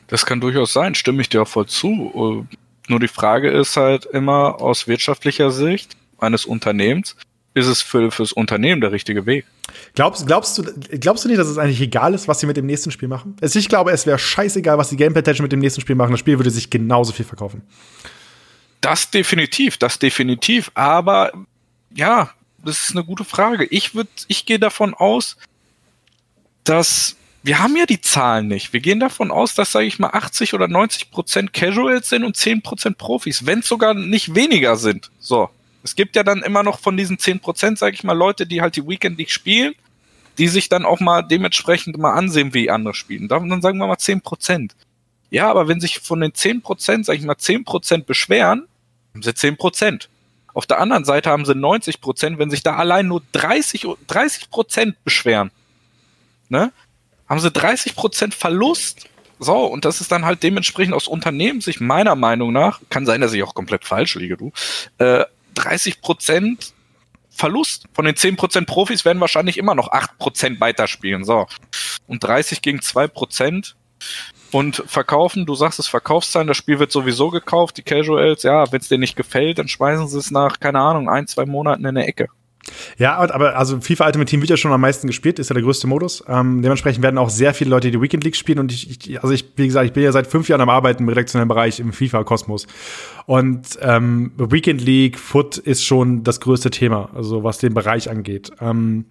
Das kann durchaus sein, stimme ich dir auch voll zu. Nur die Frage ist halt immer aus wirtschaftlicher Sicht, eines Unternehmens, ist es für, fürs Unternehmen der richtige Weg. Glaubst, glaubst, du, glaubst du nicht, dass es eigentlich egal ist, was sie mit dem nächsten Spiel machen? Also ich glaube, es wäre scheißegal, was die Gamepad mit dem nächsten Spiel machen. Das Spiel würde sich genauso viel verkaufen. Das definitiv, das definitiv. Aber ja, das ist eine gute Frage. Ich würde, ich gehe davon aus, dass wir haben ja die Zahlen nicht. Wir gehen davon aus, dass, sage ich mal, 80 oder 90 Prozent Casuals sind und 10 Prozent Profis, wenn es sogar nicht weniger sind. So. Es gibt ja dann immer noch von diesen 10 Prozent, sage ich mal, Leute, die halt die Weekend League spielen, die sich dann auch mal dementsprechend mal ansehen, wie andere spielen. Dann sagen wir mal 10 Prozent. Ja, aber wenn sich von den 10 Prozent, sage ich mal, 10 Prozent beschweren, haben sie 10 Prozent. Auf der anderen Seite haben sie 90 Prozent, wenn sich da allein nur 30 Prozent beschweren. Ne? haben sie 30% Verlust. So, und das ist dann halt dementsprechend aus Unternehmenssicht meiner Meinung nach, kann sein, dass ich auch komplett falsch liege, du, äh, 30% Verlust. Von den 10% Profis werden wahrscheinlich immer noch 8% weiterspielen. So. Und 30 gegen 2%. Und verkaufen, du sagst es Verkaufszahlen, das Spiel wird sowieso gekauft, die Casuals, ja, wenn es dir nicht gefällt, dann schmeißen sie es nach, keine Ahnung, ein, zwei Monaten in der Ecke. Ja, aber also FIFA Ultimate Team wird ja schon am meisten gespielt, ist ja der größte Modus. Ähm, dementsprechend werden auch sehr viele Leute die Weekend League spielen und ich, ich, also ich, wie gesagt, ich bin ja seit fünf Jahren am Arbeiten im redaktionellen Bereich im FIFA-Kosmos. Und ähm, Weekend League, Foot ist schon das größte Thema, also was den Bereich angeht. Ähm,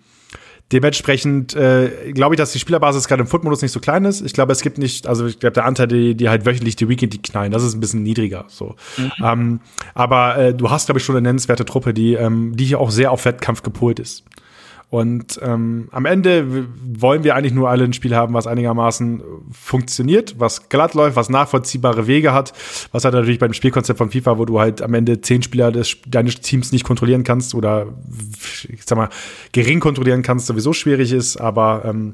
Dementsprechend äh, glaube ich, dass die Spielerbasis gerade im Foot-Modus nicht so klein ist. Ich glaube, es gibt nicht, also ich glaube, der Anteil, die, die halt wöchentlich die Weekend die knallen, das ist ein bisschen niedriger. So. Mhm. Ähm, aber äh, du hast, glaube ich, schon eine nennenswerte Truppe, die, ähm, die hier auch sehr auf Wettkampf gepolt ist. Und ähm, am Ende wollen wir eigentlich nur alle ein Spiel haben, was einigermaßen funktioniert, was glatt läuft, was nachvollziehbare Wege hat. Was halt natürlich beim Spielkonzept von FIFA, wo du halt am Ende zehn Spieler des, deines Teams nicht kontrollieren kannst oder ich sag mal gering kontrollieren kannst, sowieso schwierig ist. Aber ähm,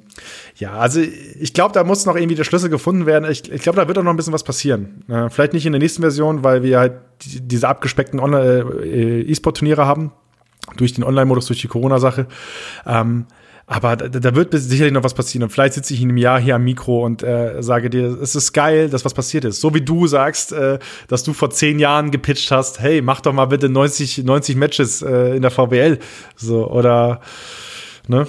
ja, also ich glaube, da muss noch irgendwie der Schlüssel gefunden werden. Ich, ich glaube, da wird auch noch ein bisschen was passieren. Äh, vielleicht nicht in der nächsten Version, weil wir halt diese abgespeckten Online-E-Sport-Turniere äh, haben durch den Online-Modus, durch die Corona-Sache. Ähm, aber da, da, wird sicherlich noch was passieren. Und vielleicht sitze ich in einem Jahr hier am Mikro und äh, sage dir, es ist geil, dass was passiert ist. So wie du sagst, äh, dass du vor zehn Jahren gepitcht hast, hey, mach doch mal bitte 90, 90 Matches äh, in der VWL. So, oder, ne?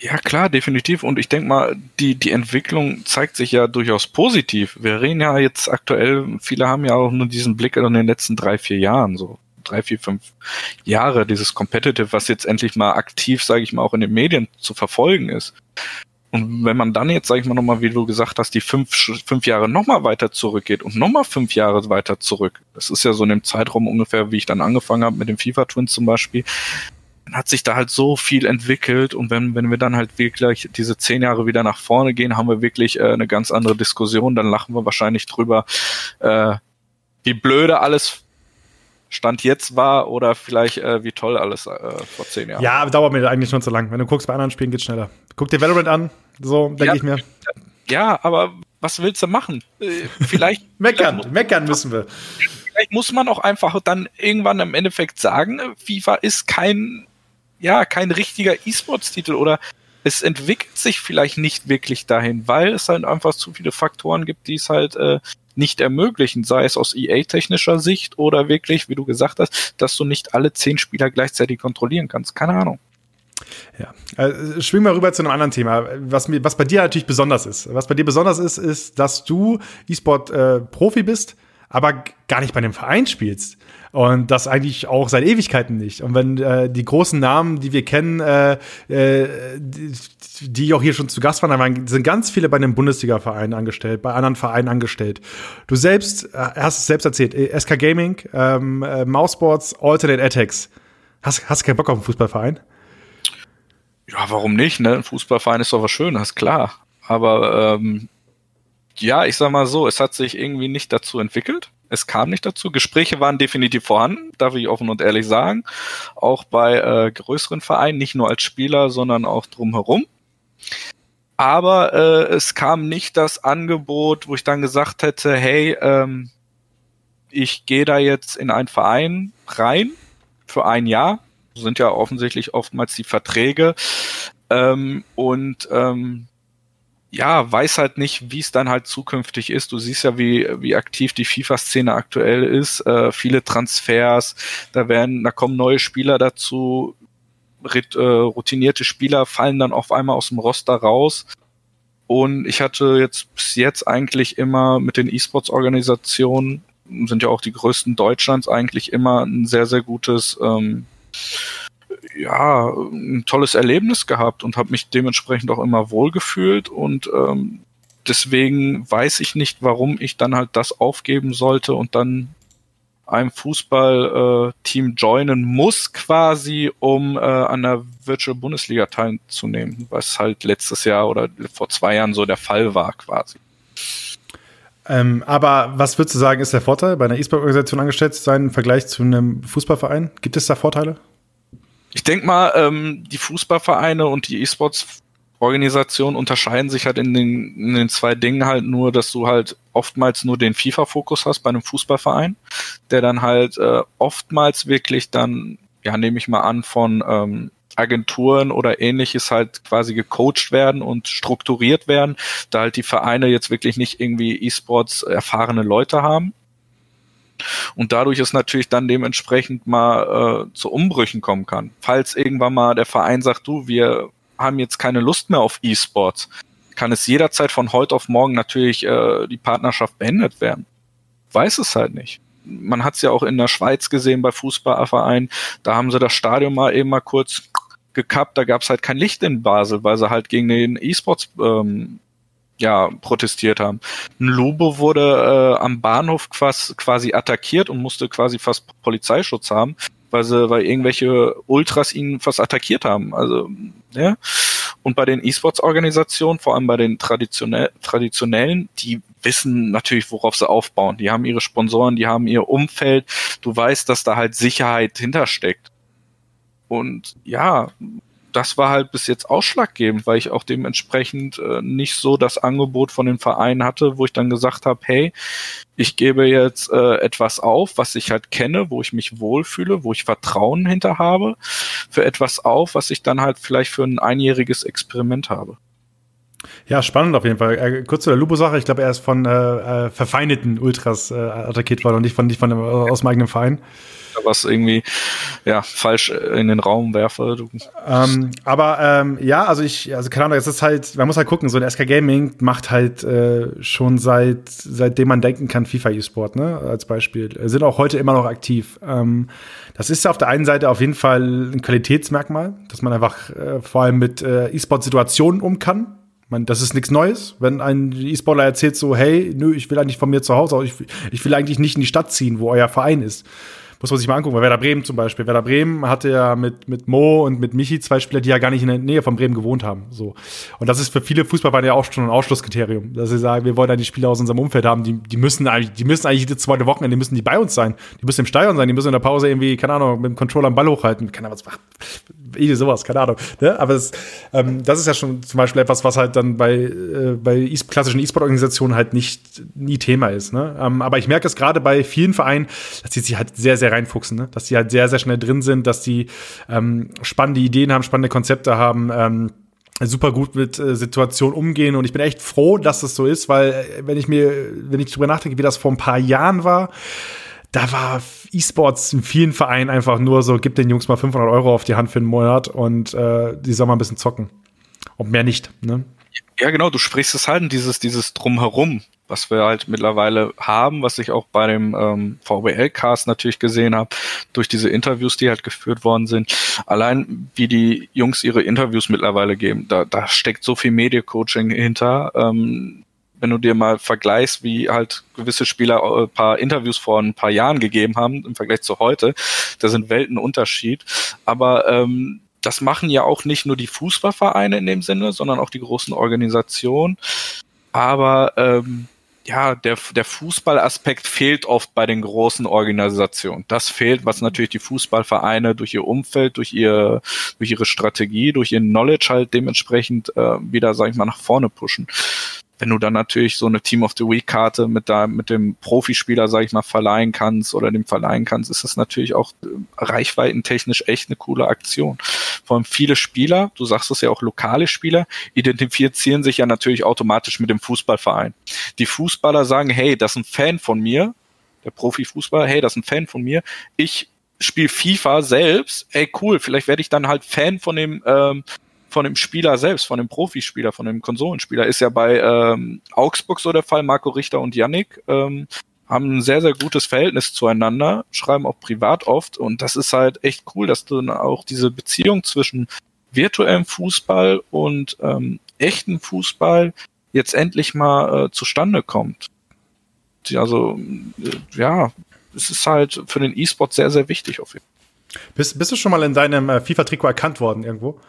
Ja, klar, definitiv. Und ich denke mal, die, die Entwicklung zeigt sich ja durchaus positiv. Wir reden ja jetzt aktuell, viele haben ja auch nur diesen Blick in den letzten drei, vier Jahren so drei, vier, fünf Jahre, dieses Competitive, was jetzt endlich mal aktiv, sage ich mal, auch in den Medien zu verfolgen ist. Und wenn man dann jetzt, sage ich mal nochmal, wie du gesagt hast, die fünf, fünf Jahre nochmal weiter zurückgeht und nochmal fünf Jahre weiter zurück, das ist ja so in dem Zeitraum ungefähr, wie ich dann angefangen habe mit dem FIFA Twins zum Beispiel, dann hat sich da halt so viel entwickelt und wenn, wenn wir dann halt wirklich diese zehn Jahre wieder nach vorne gehen, haben wir wirklich äh, eine ganz andere Diskussion, dann lachen wir wahrscheinlich drüber, äh, wie blöde alles Stand jetzt war oder vielleicht äh, wie toll alles äh, vor zehn Jahren. Ja, dauert mir eigentlich schon zu lang. Wenn du guckst bei anderen Spielen geht's schneller. Guck dir Valorant an, so denke ja, ich mir. Ja, aber was willst du machen? Äh, vielleicht [laughs] meckern, vielleicht meckern müssen wir. Vielleicht muss man auch einfach dann irgendwann im Endeffekt sagen, FIFA ist kein ja, kein richtiger E-Sports-Titel oder es entwickelt sich vielleicht nicht wirklich dahin, weil es halt einfach zu viele Faktoren gibt, die es halt äh, nicht ermöglichen, sei es aus EA-technischer Sicht oder wirklich, wie du gesagt hast, dass du nicht alle zehn Spieler gleichzeitig kontrollieren kannst. Keine Ahnung. Ja, also, schwingen wir rüber zu einem anderen Thema, was, was bei dir natürlich besonders ist. Was bei dir besonders ist, ist, dass du E-Sport-Profi äh, bist, aber gar nicht bei einem Verein spielst. Und das eigentlich auch seit Ewigkeiten nicht. Und wenn äh, die großen Namen, die wir kennen, äh, äh, die, die auch hier schon zu Gast waren, waren sind ganz viele bei einem Bundesliga-Verein angestellt, bei anderen Vereinen angestellt. Du selbst äh, hast es selbst erzählt, äh, SK Gaming, ähm, äh, Mousesports, Alternate Attacks. Hast, hast du keinen Bock auf einen Fußballverein? Ja, warum nicht? Ne? Ein Fußballverein ist doch was Schönes, klar. Aber ähm, ja, ich sag mal so, es hat sich irgendwie nicht dazu entwickelt. Es kam nicht dazu. Gespräche waren definitiv vorhanden, darf ich offen und ehrlich sagen. Auch bei äh, größeren Vereinen, nicht nur als Spieler, sondern auch drumherum. Aber äh, es kam nicht das Angebot, wo ich dann gesagt hätte, hey, ähm, ich gehe da jetzt in einen Verein rein für ein Jahr. So sind ja offensichtlich oftmals die Verträge. Ähm, und ähm, ja, weiß halt nicht, wie es dann halt zukünftig ist. Du siehst ja, wie, wie aktiv die FIFA-Szene aktuell ist. Äh, viele Transfers, da werden, da kommen neue Spieler dazu. Rit, äh, routinierte Spieler fallen dann auf einmal aus dem Roster raus. Und ich hatte jetzt bis jetzt eigentlich immer mit den E-Sports-Organisationen, sind ja auch die größten Deutschlands, eigentlich immer ein sehr, sehr gutes ähm, ja, ein tolles Erlebnis gehabt und habe mich dementsprechend auch immer wohlgefühlt und ähm, deswegen weiß ich nicht, warum ich dann halt das aufgeben sollte und dann einem Fußballteam äh, joinen muss quasi, um äh, an der Virtual Bundesliga teilzunehmen, was halt letztes Jahr oder vor zwei Jahren so der Fall war quasi. Ähm, aber was würdest du sagen, ist der Vorteil, bei einer E-Sport-Organisation angestellt zu sein im Vergleich zu einem Fußballverein? Gibt es da Vorteile? Ich denke mal, ähm, die Fußballvereine und die E-Sports Organisationen unterscheiden sich halt in den, in den zwei Dingen halt nur, dass du halt oftmals nur den FIFA-Fokus hast bei einem Fußballverein, der dann halt äh, oftmals wirklich dann, ja, nehme ich mal an, von ähm, Agenturen oder ähnliches halt quasi gecoacht werden und strukturiert werden, da halt die Vereine jetzt wirklich nicht irgendwie E-Sports erfahrene Leute haben. Und dadurch ist natürlich dann dementsprechend mal äh, zu Umbrüchen kommen kann. Falls irgendwann mal der Verein sagt, du, wir haben jetzt keine Lust mehr auf E-Sports, kann es jederzeit von heute auf morgen natürlich äh, die Partnerschaft beendet werden. Weiß es halt nicht. Man hat es ja auch in der Schweiz gesehen bei Fußballvereinen. Da haben sie das Stadion mal eben mal kurz gekappt. Da gab es halt kein Licht in Basel, weil sie halt gegen den E-Sports ähm, ja, protestiert haben. Ein Lobo wurde äh, am Bahnhof quasi, quasi attackiert und musste quasi fast Polizeischutz haben, weil sie, weil irgendwelche Ultras ihn fast attackiert haben. Also, ja. Und bei den E-Sports-Organisationen, vor allem bei den traditionell, traditionellen, die wissen natürlich, worauf sie aufbauen. Die haben ihre Sponsoren, die haben ihr Umfeld. Du weißt, dass da halt Sicherheit hintersteckt. Und ja, das war halt bis jetzt ausschlaggebend, weil ich auch dementsprechend äh, nicht so das Angebot von den Vereinen hatte, wo ich dann gesagt habe, hey, ich gebe jetzt äh, etwas auf, was ich halt kenne, wo ich mich wohlfühle, wo ich Vertrauen hinter habe, für etwas auf, was ich dann halt vielleicht für ein einjähriges Experiment habe. Ja, spannend auf jeden Fall. Äh, kurz zu der Lupo-Sache. Ich glaube, er ist von äh, äh, verfeindeten Ultras äh, attackiert worden und nicht von, nicht von dem, aus dem eigenen Verein was irgendwie ja falsch in den Raum werfe. Ähm, aber ähm, ja, also ich, also keine Ahnung, es ist halt, man muss halt gucken, so ein SK Gaming macht halt äh, schon seit seitdem man denken kann FIFA E-Sport, ne, als Beispiel. Sind auch heute immer noch aktiv. Ähm, das ist ja auf der einen Seite auf jeden Fall ein Qualitätsmerkmal, dass man einfach äh, vor allem mit äh, E-Sport-Situationen um kann man, das ist nichts Neues, wenn ein E-Sportler erzählt so, hey, nö, ich will eigentlich von mir zu Hause, ich, ich will eigentlich nicht in die Stadt ziehen, wo euer Verein ist muss man sich mal angucken. Bei Werder Bremen zum Beispiel. Werder Bremen hatte ja mit, mit Mo und mit Michi zwei Spieler, die ja gar nicht in der Nähe von Bremen gewohnt haben. So. Und das ist für viele Fußballvereine ja auch schon ein Ausschlusskriterium, dass sie sagen, wir wollen ja die Spieler aus unserem Umfeld haben, die, die müssen eigentlich, die müssen eigentlich jede zweite Wochenende, die müssen die bei uns sein. Die müssen im Stadion sein, die müssen in der Pause irgendwie, keine Ahnung, mit dem Controller am Ball hochhalten. Keine Ahnung, was, eh sowas, keine Ahnung. Ne? Aber das, ähm, das ist ja schon zum Beispiel etwas, was halt dann bei, äh, bei e klassischen E-Sport-Organisationen halt nicht nie Thema ist. Ne? Ähm, aber ich merke es gerade bei vielen Vereinen, dass die sich halt sehr, sehr reinfuchsen, ne? dass die halt sehr, sehr schnell drin sind, dass die ähm, spannende Ideen haben, spannende Konzepte haben. Ähm, super gut mit äh, Situationen umgehen und ich bin echt froh, dass das so ist, weil äh, wenn ich mir, wenn ich drüber nachdenke, wie das vor ein paar Jahren war, da war E-Sports in vielen Vereinen einfach nur so, gib den Jungs mal 500 Euro auf die Hand für einen Monat und äh, die sollen mal ein bisschen zocken. Und mehr nicht, ne? Ja, genau, du sprichst es halt, dieses, dieses Drumherum, was wir halt mittlerweile haben, was ich auch bei dem ähm, VWL-Cast natürlich gesehen habe, durch diese Interviews, die halt geführt worden sind. Allein wie die Jungs ihre Interviews mittlerweile geben, da, da steckt so viel Media-Coaching hinter. Ähm, wenn du dir mal vergleichst, wie halt gewisse Spieler ein paar Interviews vor ein paar Jahren gegeben haben im Vergleich zu heute, da sind Welten Unterschied. Aber ähm, das machen ja auch nicht nur die Fußballvereine in dem Sinne, sondern auch die großen Organisationen. Aber ähm, ja, der, der Fußballaspekt fehlt oft bei den großen Organisationen. Das fehlt, was natürlich die Fußballvereine durch ihr Umfeld, durch ihr, durch ihre Strategie, durch ihr Knowledge halt dementsprechend äh, wieder, sag ich mal, nach vorne pushen wenn du dann natürlich so eine Team of the Week Karte mit da mit dem Profispieler, sag ich mal, verleihen kannst oder dem verleihen kannst, ist das natürlich auch äh, reichweitentechnisch echt eine coole Aktion. Vor allem viele Spieler, du sagst es ja auch lokale Spieler, identifizieren sich ja natürlich automatisch mit dem Fußballverein. Die Fußballer sagen, hey, das ist ein Fan von mir, der Profifußballer, hey, das ist ein Fan von mir. Ich spiele FIFA selbst, ey cool, vielleicht werde ich dann halt Fan von dem ähm, von dem Spieler selbst, von dem Profispieler, von dem Konsolenspieler. Ist ja bei ähm, Augsburg so der Fall. Marco Richter und Yannick ähm, haben ein sehr, sehr gutes Verhältnis zueinander, schreiben auch privat oft. Und das ist halt echt cool, dass du dann auch diese Beziehung zwischen virtuellem Fußball und ähm, echten Fußball jetzt endlich mal äh, zustande kommt. Also, äh, ja, es ist halt für den E-Sport sehr, sehr wichtig auf jeden Fall. Bist, bist du schon mal in deinem äh, FIFA-Trikot erkannt worden irgendwo?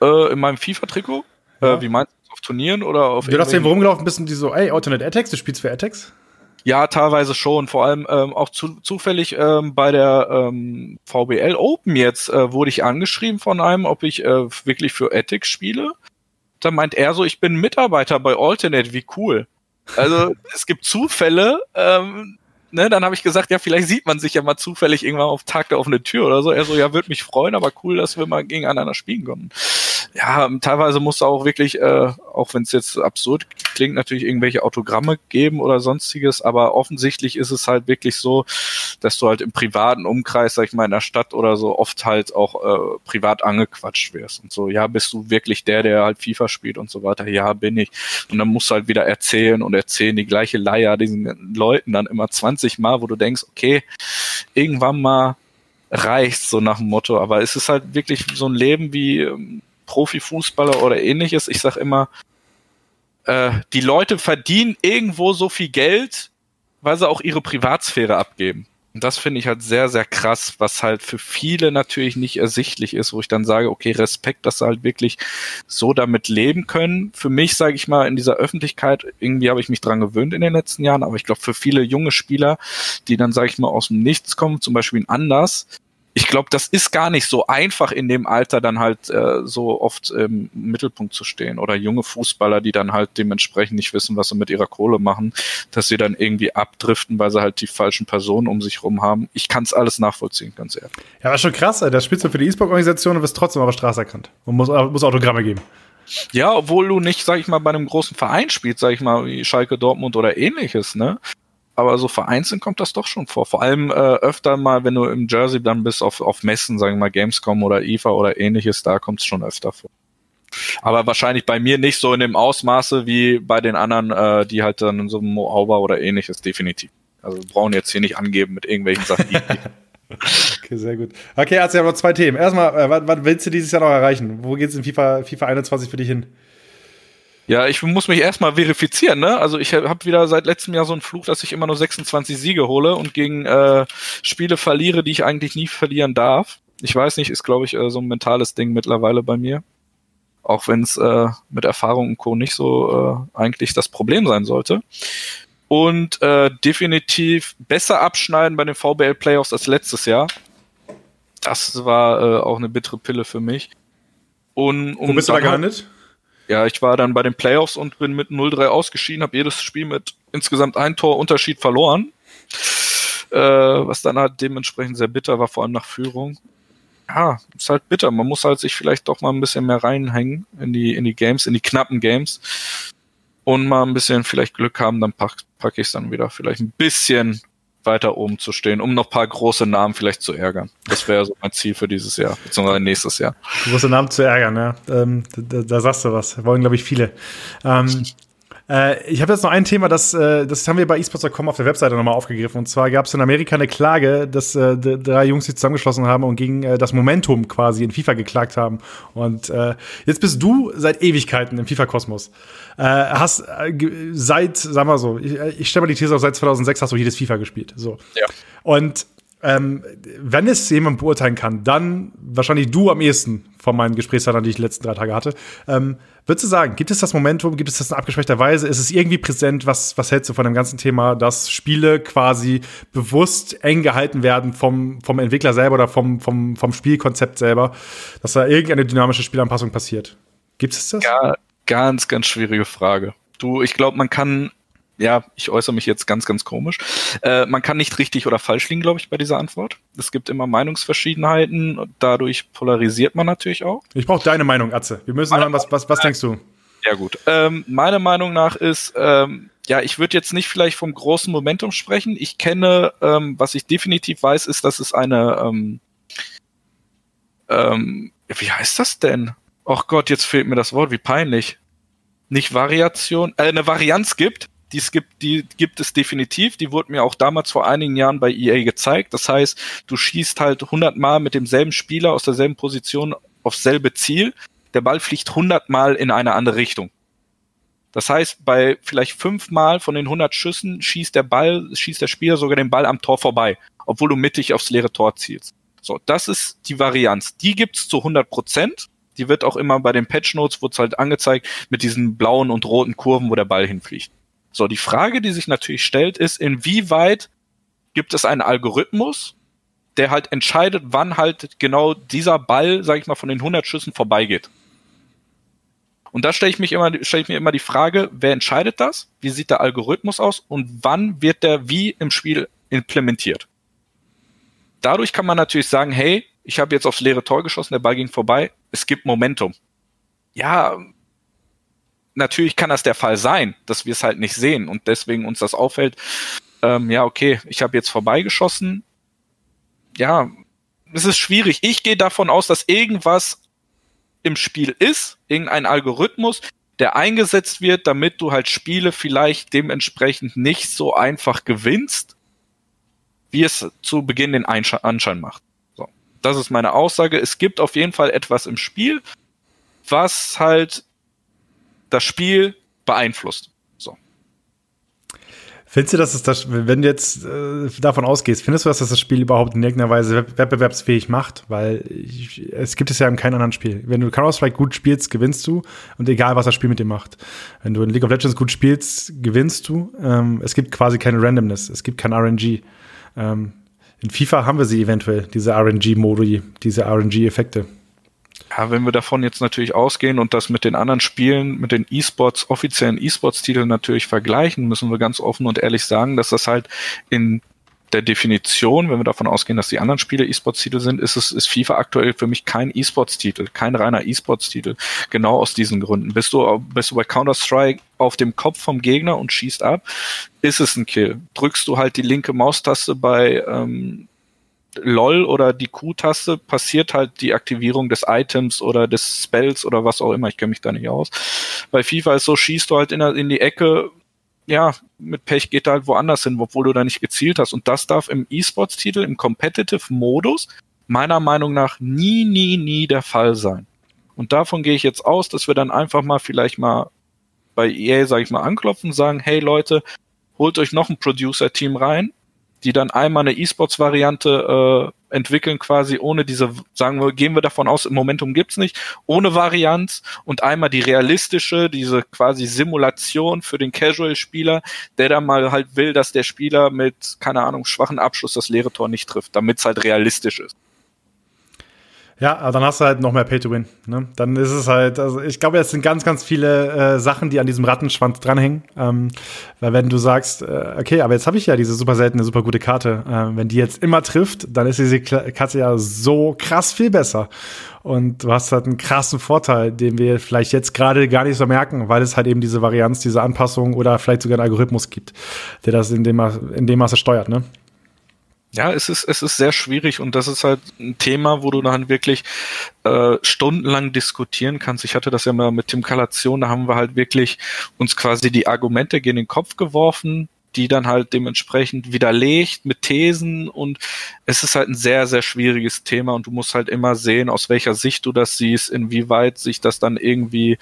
Äh, in meinem FIFA-Trikot? Äh, ja. Äh, wie meinst du, auf Turnieren oder auf Du hast irgendwo rumgelaufen bist und die so, ey, Alternate Attacks, du spielst für Attacks? Ja, teilweise schon. Vor allem ähm, auch zu, zufällig ähm, bei der ähm, VBL Open jetzt äh, wurde ich angeschrieben von einem, ob ich äh, wirklich für Ethics spiele. Da meint er so, ich bin Mitarbeiter bei Alternate, wie cool. Also [laughs] es gibt Zufälle, ähm, ne, dann habe ich gesagt, ja, vielleicht sieht man sich ja mal zufällig irgendwann auf Tag der offenen Tür oder so. Er so, ja, würde mich freuen, aber cool, dass wir mal gegeneinander spielen können. Ja, teilweise musst du auch wirklich, äh, auch wenn es jetzt absurd klingt, natürlich irgendwelche Autogramme geben oder sonstiges, aber offensichtlich ist es halt wirklich so, dass du halt im privaten Umkreis, sag ich mal, in der Stadt oder so oft halt auch äh, privat angequatscht wirst und so, ja, bist du wirklich der, der halt FIFA spielt und so weiter? Ja, bin ich. Und dann musst du halt wieder erzählen und erzählen die gleiche Leier diesen Leuten dann immer 20 Mal, wo du denkst, okay, irgendwann mal reicht so nach dem Motto, aber es ist halt wirklich so ein Leben wie ähm, Profifußballer oder ähnliches. Ich sag immer, äh, die Leute verdienen irgendwo so viel Geld, weil sie auch ihre Privatsphäre abgeben. Und das finde ich halt sehr, sehr krass, was halt für viele natürlich nicht ersichtlich ist, wo ich dann sage, okay, Respekt, dass sie halt wirklich so damit leben können. Für mich, sage ich mal, in dieser Öffentlichkeit, irgendwie habe ich mich dran gewöhnt in den letzten Jahren, aber ich glaube, für viele junge Spieler, die dann, sage ich mal, aus dem Nichts kommen, zum Beispiel in Anders, ich glaube, das ist gar nicht so einfach in dem Alter dann halt äh, so oft im Mittelpunkt zu stehen. Oder junge Fußballer, die dann halt dementsprechend nicht wissen, was sie mit ihrer Kohle machen, dass sie dann irgendwie abdriften, weil sie halt die falschen Personen um sich rum haben. Ich kann es alles nachvollziehen, ganz ehrlich. Ja, war schon krass. Da spielst du für die E-Sport-Organisation und wirst trotzdem aber Straße erkannt. Und muss, muss Autogramme geben. Ja, obwohl du nicht, sag ich mal, bei einem großen Verein spielst, sag ich mal, wie Schalke Dortmund oder ähnliches, ne? Aber so vereinzelt kommt das doch schon vor. Vor allem äh, öfter mal, wenn du im Jersey dann bist auf, auf Messen, sagen wir mal Gamescom oder IFA oder ähnliches, da kommt es schon öfter vor. Aber wahrscheinlich bei mir nicht so in dem Ausmaße wie bei den anderen, äh, die halt dann so Mo Auber oder ähnliches definitiv. Also wir brauchen jetzt hier nicht angeben mit irgendwelchen Sachen. [laughs] okay, sehr gut. Okay, also aber zwei Themen. Erstmal, äh, was, was willst du dieses Jahr noch erreichen? Wo geht es in FIFA, FIFA 21 für dich hin? Ja, ich muss mich erstmal verifizieren, ne? Also ich habe wieder seit letztem Jahr so einen Fluch, dass ich immer nur 26 Siege hole und gegen äh, Spiele verliere, die ich eigentlich nie verlieren darf. Ich weiß nicht, ist glaube ich äh, so ein mentales Ding mittlerweile bei mir. Auch wenn es äh, mit Erfahrung und Co. nicht so äh, eigentlich das Problem sein sollte. Und äh, definitiv besser abschneiden bei den VBL Playoffs als letztes Jahr. Das war äh, auch eine bittere Pille für mich. Und, um Wo bist du da gelandet? Ja, ich war dann bei den Playoffs und bin mit 0-3 ausgeschieden, habe jedes Spiel mit insgesamt ein Tor Unterschied verloren. Äh, was dann halt dementsprechend sehr bitter war, vor allem nach Führung. Ja, ist halt bitter. Man muss halt sich vielleicht doch mal ein bisschen mehr reinhängen in die, in die Games, in die knappen Games. Und mal ein bisschen vielleicht Glück haben, dann packe pack ich es dann wieder vielleicht ein bisschen weiter oben zu stehen, um noch ein paar große Namen vielleicht zu ärgern. Das wäre so mein Ziel für dieses Jahr, beziehungsweise nächstes Jahr. Große Namen zu ärgern, ja. Ähm, da, da, sagst du was. Wollen, glaube ich, viele. Ähm, äh, ich habe jetzt noch ein Thema, das, äh, das haben wir bei esports.com auf der Webseite nochmal aufgegriffen. Und zwar gab es in Amerika eine Klage, dass äh, drei Jungs sich zusammengeschlossen haben und gegen äh, das Momentum quasi in FIFA geklagt haben. Und äh, jetzt bist du seit Ewigkeiten im FIFA-Kosmos. Äh, hast äh, seit, sagen wir so, ich, ich stelle mal die These auf, seit 2006 hast du jedes FIFA gespielt. So. Ja. Und ähm, wenn es jemand beurteilen kann, dann wahrscheinlich du am ehesten von meinen Gesprächspartnern, die ich die letzten drei Tage hatte. Ähm, würdest du sagen, gibt es das Momentum, gibt es das in abgeschwächter Weise? Ist es irgendwie präsent? Was, was hältst du von dem ganzen Thema, dass Spiele quasi bewusst eng gehalten werden vom, vom Entwickler selber oder vom, vom, vom Spielkonzept selber, dass da irgendeine dynamische Spielanpassung passiert? Gibt es das? Ja, ganz, ganz schwierige Frage. Du, ich glaube, man kann, ja, ich äußere mich jetzt ganz, ganz komisch. Äh, man kann nicht richtig oder falsch liegen, glaube ich, bei dieser Antwort. Es gibt immer Meinungsverschiedenheiten und dadurch polarisiert man natürlich auch. Ich brauche deine Meinung, Atze. Wir müssen hören, was, was, was denkst du? Ja, gut. Ähm, meiner Meinung nach ist, ähm, ja, ich würde jetzt nicht vielleicht vom großen Momentum sprechen. Ich kenne, ähm, was ich definitiv weiß, ist, dass es eine, ähm, ähm, wie heißt das denn? Ach Gott, jetzt fehlt mir das Wort, wie peinlich. Nicht Variation, äh, eine Varianz gibt. Die es gibt, die gibt es definitiv. Die wurde mir auch damals vor einigen Jahren bei EA gezeigt. Das heißt, du schießt halt 100 Mal mit demselben Spieler aus derselben Position aufs selbe Ziel. Der Ball fliegt 100 Mal in eine andere Richtung. Das heißt, bei vielleicht fünfmal von den 100 Schüssen schießt der Ball, schießt der Spieler sogar den Ball am Tor vorbei, obwohl du mittig aufs leere Tor zielst. So, das ist die Varianz. Die gibt's zu 100 Prozent. Die wird auch immer bei den Patch Notes wird's halt angezeigt mit diesen blauen und roten Kurven, wo der Ball hinfliegt. So, die Frage, die sich natürlich stellt, ist, inwieweit gibt es einen Algorithmus, der halt entscheidet, wann halt genau dieser Ball, sag ich mal, von den 100 Schüssen vorbeigeht. Und da stelle ich stelle ich mir immer die Frage, wer entscheidet das? Wie sieht der Algorithmus aus? Und wann wird der wie im Spiel implementiert? Dadurch kann man natürlich sagen, hey, ich habe jetzt aufs leere Tor geschossen, der Ball ging vorbei, es gibt Momentum. Ja, natürlich kann das der Fall sein, dass wir es halt nicht sehen und deswegen uns das auffällt. Ähm, ja, okay, ich habe jetzt vorbeigeschossen. Ja, es ist schwierig. Ich gehe davon aus, dass irgendwas im Spiel ist, irgendein Algorithmus, der eingesetzt wird, damit du halt Spiele vielleicht dementsprechend nicht so einfach gewinnst, wie es zu Beginn den Anschein macht. So. Das ist meine Aussage. Es gibt auf jeden Fall etwas im Spiel, was halt das Spiel beeinflusst. So. Findest du, dass es das, wenn du jetzt äh, davon ausgehst, findest du, dass das das Spiel überhaupt in irgendeiner Weise wettbewerbsfähig macht? Weil ich, es gibt es ja in keinem anderen Spiel. Wenn du Counter-Strike gut spielst, gewinnst du und egal, was das Spiel mit dir macht. Wenn du in League of Legends gut spielst, gewinnst du. Ähm, es gibt quasi keine Randomness, es gibt kein RNG. Ähm, in FIFA haben wir sie eventuell, diese RNG-Modi, diese RNG-Effekte. Ja, wenn wir davon jetzt natürlich ausgehen und das mit den anderen Spielen, mit den E-Sports, offiziellen E-Sports-Titeln natürlich vergleichen, müssen wir ganz offen und ehrlich sagen, dass das halt in der Definition, wenn wir davon ausgehen, dass die anderen Spiele E-Sports-Titel sind, ist es, ist FIFA aktuell für mich kein E-Sports-Titel, kein reiner E-Sports-Titel. Genau aus diesen Gründen. Bist du, bist du bei Counter-Strike auf dem Kopf vom Gegner und schießt ab, ist es ein Kill. Drückst du halt die linke Maustaste bei ähm, LOL oder die Q-Taste passiert halt die Aktivierung des Items oder des Spells oder was auch immer. Ich kenne mich da nicht aus. Bei FIFA ist so, schießt du halt in, in die Ecke, ja, mit Pech geht er halt woanders hin, obwohl du da nicht gezielt hast. Und das darf im E-Sports-Titel, im Competitive-Modus, meiner Meinung nach nie, nie, nie der Fall sein. Und davon gehe ich jetzt aus, dass wir dann einfach mal vielleicht mal bei EA, sage ich mal, anklopfen sagen, hey Leute, holt euch noch ein Producer-Team rein, die dann einmal eine E-Sports-Variante äh, entwickeln, quasi ohne diese, sagen wir, gehen wir davon aus, im Momentum gibt's nicht, ohne Varianz und einmal die realistische, diese quasi Simulation für den Casual-Spieler, der dann mal halt will, dass der Spieler mit, keine Ahnung, schwachen Abschluss das leere Tor nicht trifft, damit's halt realistisch ist. Ja, dann hast du halt noch mehr Pay to Win. Ne? Dann ist es halt, also ich glaube, es sind ganz, ganz viele äh, Sachen, die an diesem Rattenschwanz dranhängen. Ähm, weil wenn du sagst, äh, okay, aber jetzt habe ich ja diese super seltene, super gute Karte, äh, wenn die jetzt immer trifft, dann ist diese Karte ja so krass viel besser. Und du hast halt einen krassen Vorteil, den wir vielleicht jetzt gerade gar nicht so merken, weil es halt eben diese Varianz, diese Anpassung oder vielleicht sogar einen Algorithmus gibt, der das in dem, in dem Maße steuert. Ne? Ja, es ist, es ist sehr schwierig und das ist halt ein Thema, wo du dann wirklich äh, stundenlang diskutieren kannst. Ich hatte das ja mal mit Tim Kalation, da haben wir halt wirklich uns quasi die Argumente gegen den Kopf geworfen, die dann halt dementsprechend widerlegt mit Thesen und es ist halt ein sehr, sehr schwieriges Thema und du musst halt immer sehen, aus welcher Sicht du das siehst, inwieweit sich das dann irgendwie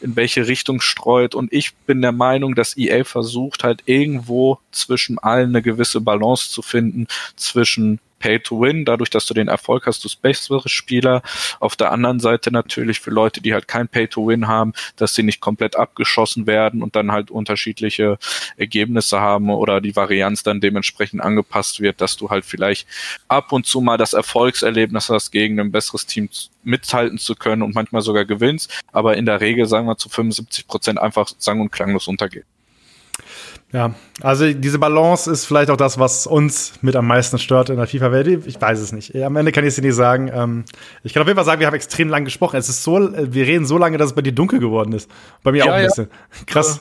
in welche Richtung streut und ich bin der Meinung, dass EA versucht halt irgendwo zwischen allen eine gewisse Balance zu finden, zwischen Pay to Win, dadurch, dass du den Erfolg hast, du bessere Spieler. Auf der anderen Seite natürlich für Leute, die halt kein Pay to Win haben, dass sie nicht komplett abgeschossen werden und dann halt unterschiedliche Ergebnisse haben oder die Varianz dann dementsprechend angepasst wird, dass du halt vielleicht ab und zu mal das Erfolgserlebnis hast, gegen ein besseres Team mithalten zu können und manchmal sogar gewinnst, aber in der Regel, sagen wir, zu 75 Prozent einfach sang- und klanglos untergeht. Ja, also diese Balance ist vielleicht auch das, was uns mit am meisten stört in der FIFA-Welt. Ich weiß es nicht. Am Ende kann ich es dir nicht sagen. Ähm, ich kann auf jeden Fall sagen, wir haben extrem lang gesprochen. Es ist so, wir reden so lange, dass es bei dir dunkel geworden ist. Bei mir ja, auch ein bisschen. Ja. Krass.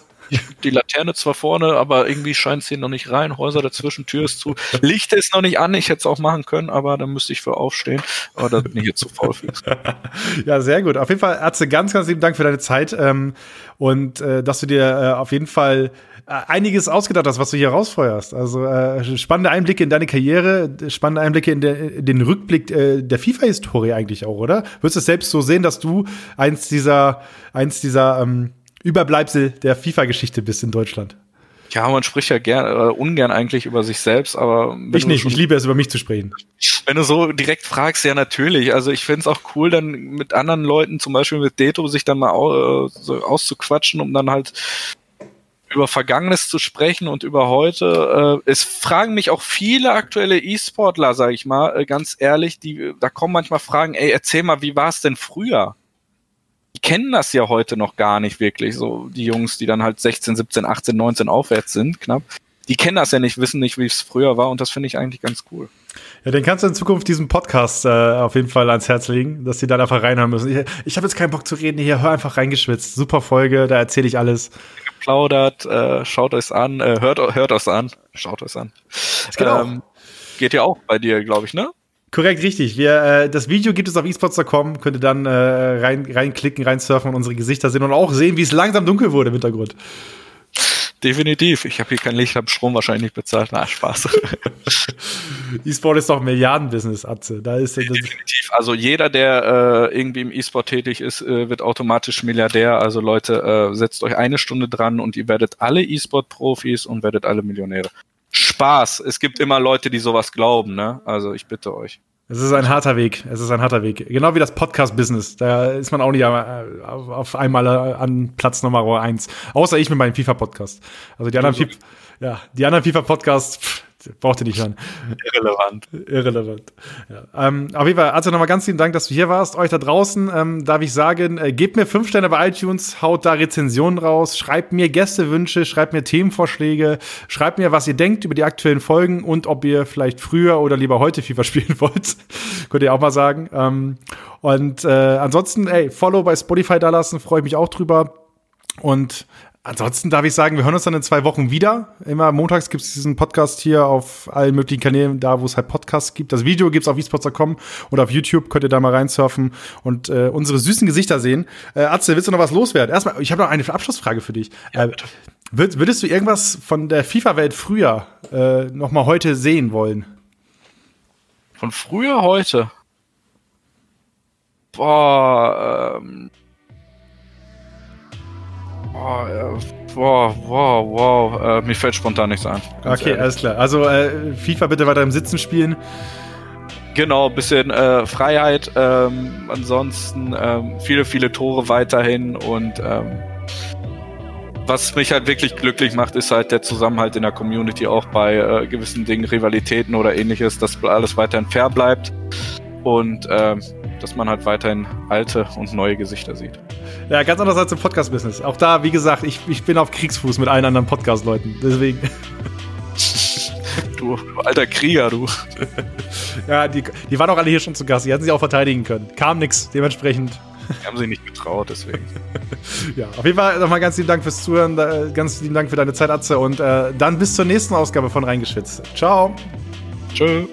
Die Laterne zwar vorne, aber irgendwie scheint es hier noch nicht rein. Häuser dazwischen, Tür ist zu. Licht ist noch nicht an. Ich hätte es auch machen können, aber dann müsste ich für aufstehen. Aber da bin ich jetzt zu faul für. [laughs] ja, sehr gut. Auf jeden Fall, Atze, ganz, ganz lieben Dank für deine Zeit ähm, und äh, dass du dir äh, auf jeden Fall einiges ausgedacht hast, was du hier rausfeuerst. Also äh, spannende Einblicke in deine Karriere, spannende Einblicke in, der, in den Rückblick äh, der FIFA-Historie eigentlich auch, oder? Würdest du es selbst so sehen, dass du eins dieser, eins dieser ähm, Überbleibsel der FIFA-Geschichte bist in Deutschland? Ja, man spricht ja gern, äh, ungern eigentlich über sich selbst, aber. Ich nicht, ich liebe es, über mich zu sprechen. Wenn du so direkt fragst, ja, natürlich. Also ich finde es auch cool, dann mit anderen Leuten, zum Beispiel mit Deto, sich dann mal au, äh, so auszuquatschen, um dann halt über Vergangenes zu sprechen und über heute. Äh, es fragen mich auch viele aktuelle E-Sportler, sage ich mal, äh, ganz ehrlich, die, da kommen manchmal Fragen, ey, erzähl mal, wie war es denn früher? Die kennen das ja heute noch gar nicht wirklich, so die Jungs, die dann halt 16, 17, 18, 19 aufwärts sind, knapp. Die kennen das ja nicht, wissen nicht, wie es früher war und das finde ich eigentlich ganz cool. Ja, den kannst du in Zukunft diesen Podcast äh, auf jeden Fall ans Herz legen, dass die dann einfach reinhören müssen. Ich, ich habe jetzt keinen Bock zu reden, hier hör einfach reingeschwitzt. Super Folge, da erzähle ich alles geplaudert. Äh, schaut euch an, äh, hört, hört euch an. Schaut euch an. Das geht, ähm, geht ja auch bei dir, glaube ich, ne? Korrekt, richtig. Wir, äh, das Video gibt es auf esports.com. Könnt ihr dann äh, rein, reinklicken, reinsurfen und unsere Gesichter sehen und auch sehen, wie es langsam dunkel wurde im Hintergrund. Definitiv. Ich habe hier kein Licht, habe Strom wahrscheinlich nicht bezahlt. Na, Spaß. [laughs] E-Sport ist doch Milliardenbusiness, Atze. Da ist Definitiv. Also jeder, der äh, irgendwie im E-Sport tätig ist, äh, wird automatisch Milliardär. Also Leute, äh, setzt euch eine Stunde dran und ihr werdet alle E-Sport-Profis und werdet alle Millionäre. Spaß. Es gibt immer Leute, die sowas glauben, ne? Also ich bitte euch. Es ist ein harter Weg. Es ist ein harter Weg. Genau wie das Podcast-Business. Da ist man auch nicht auf einmal an Platz Nummer eins. Außer ich mit meinem FIFA-Podcast. Also die anderen, FIFA, ja, die anderen FIFA-Podcasts, Braucht ihr nicht hören. Irrelevant. Irrelevant. Ja. Ähm, auf jeden Fall, also nochmal ganz vielen Dank, dass du hier warst. Euch da draußen ähm, darf ich sagen, äh, gebt mir fünf Sterne bei iTunes, haut da Rezensionen raus, schreibt mir Gästewünsche, schreibt mir Themenvorschläge, schreibt mir, was ihr denkt über die aktuellen Folgen und ob ihr vielleicht früher oder lieber heute FIFA spielen [laughs] wollt. Könnt ihr auch mal sagen. Ähm, und äh, ansonsten, ey, Follow bei Spotify da lassen, freue ich mich auch drüber. Und Ansonsten darf ich sagen, wir hören uns dann in zwei Wochen wieder. Immer montags gibt es diesen Podcast hier auf allen möglichen Kanälen, da wo es halt Podcasts gibt. Das Video gibt's auf esports.com oder auf YouTube, könnt ihr da mal reinsurfen und äh, unsere süßen Gesichter sehen. Äh, Atze, willst du noch was loswerden? Erstmal, ich habe noch eine Abschlussfrage für dich. Ja, äh, würd, würdest du irgendwas von der FIFA-Welt früher äh, noch mal heute sehen wollen? Von früher heute? Boah, ähm Boah, wow, wow, wow. Äh, mir fällt spontan nichts ein. Okay, ehrlich. alles klar. Also äh, FIFA bitte weiter im Sitzen spielen. Genau, bisschen äh, Freiheit. Ähm, ansonsten ähm, viele, viele Tore weiterhin und ähm, was mich halt wirklich glücklich macht, ist halt der Zusammenhalt in der Community auch bei äh, gewissen Dingen, Rivalitäten oder ähnliches, dass alles weiterhin fair bleibt und äh, dass man halt weiterhin alte und neue Gesichter sieht. Ja, ganz anders als im Podcast-Business. Auch da, wie gesagt, ich, ich bin auf Kriegsfuß mit allen anderen Podcast-Leuten. Deswegen. [laughs] Du, alter Krieger, du. ja, die, die waren auch alle hier schon zu Gast. Die hätten sich auch verteidigen können. Kam nix, dementsprechend. Die haben sich nicht getraut, deswegen. [laughs] ja, auf jeden Fall nochmal ganz lieben Dank fürs Zuhören. Ganz lieben Dank für deine Zeit, Atze. Und äh, dann bis zur nächsten Ausgabe von Reingeschwitzt. Ciao. Tschö.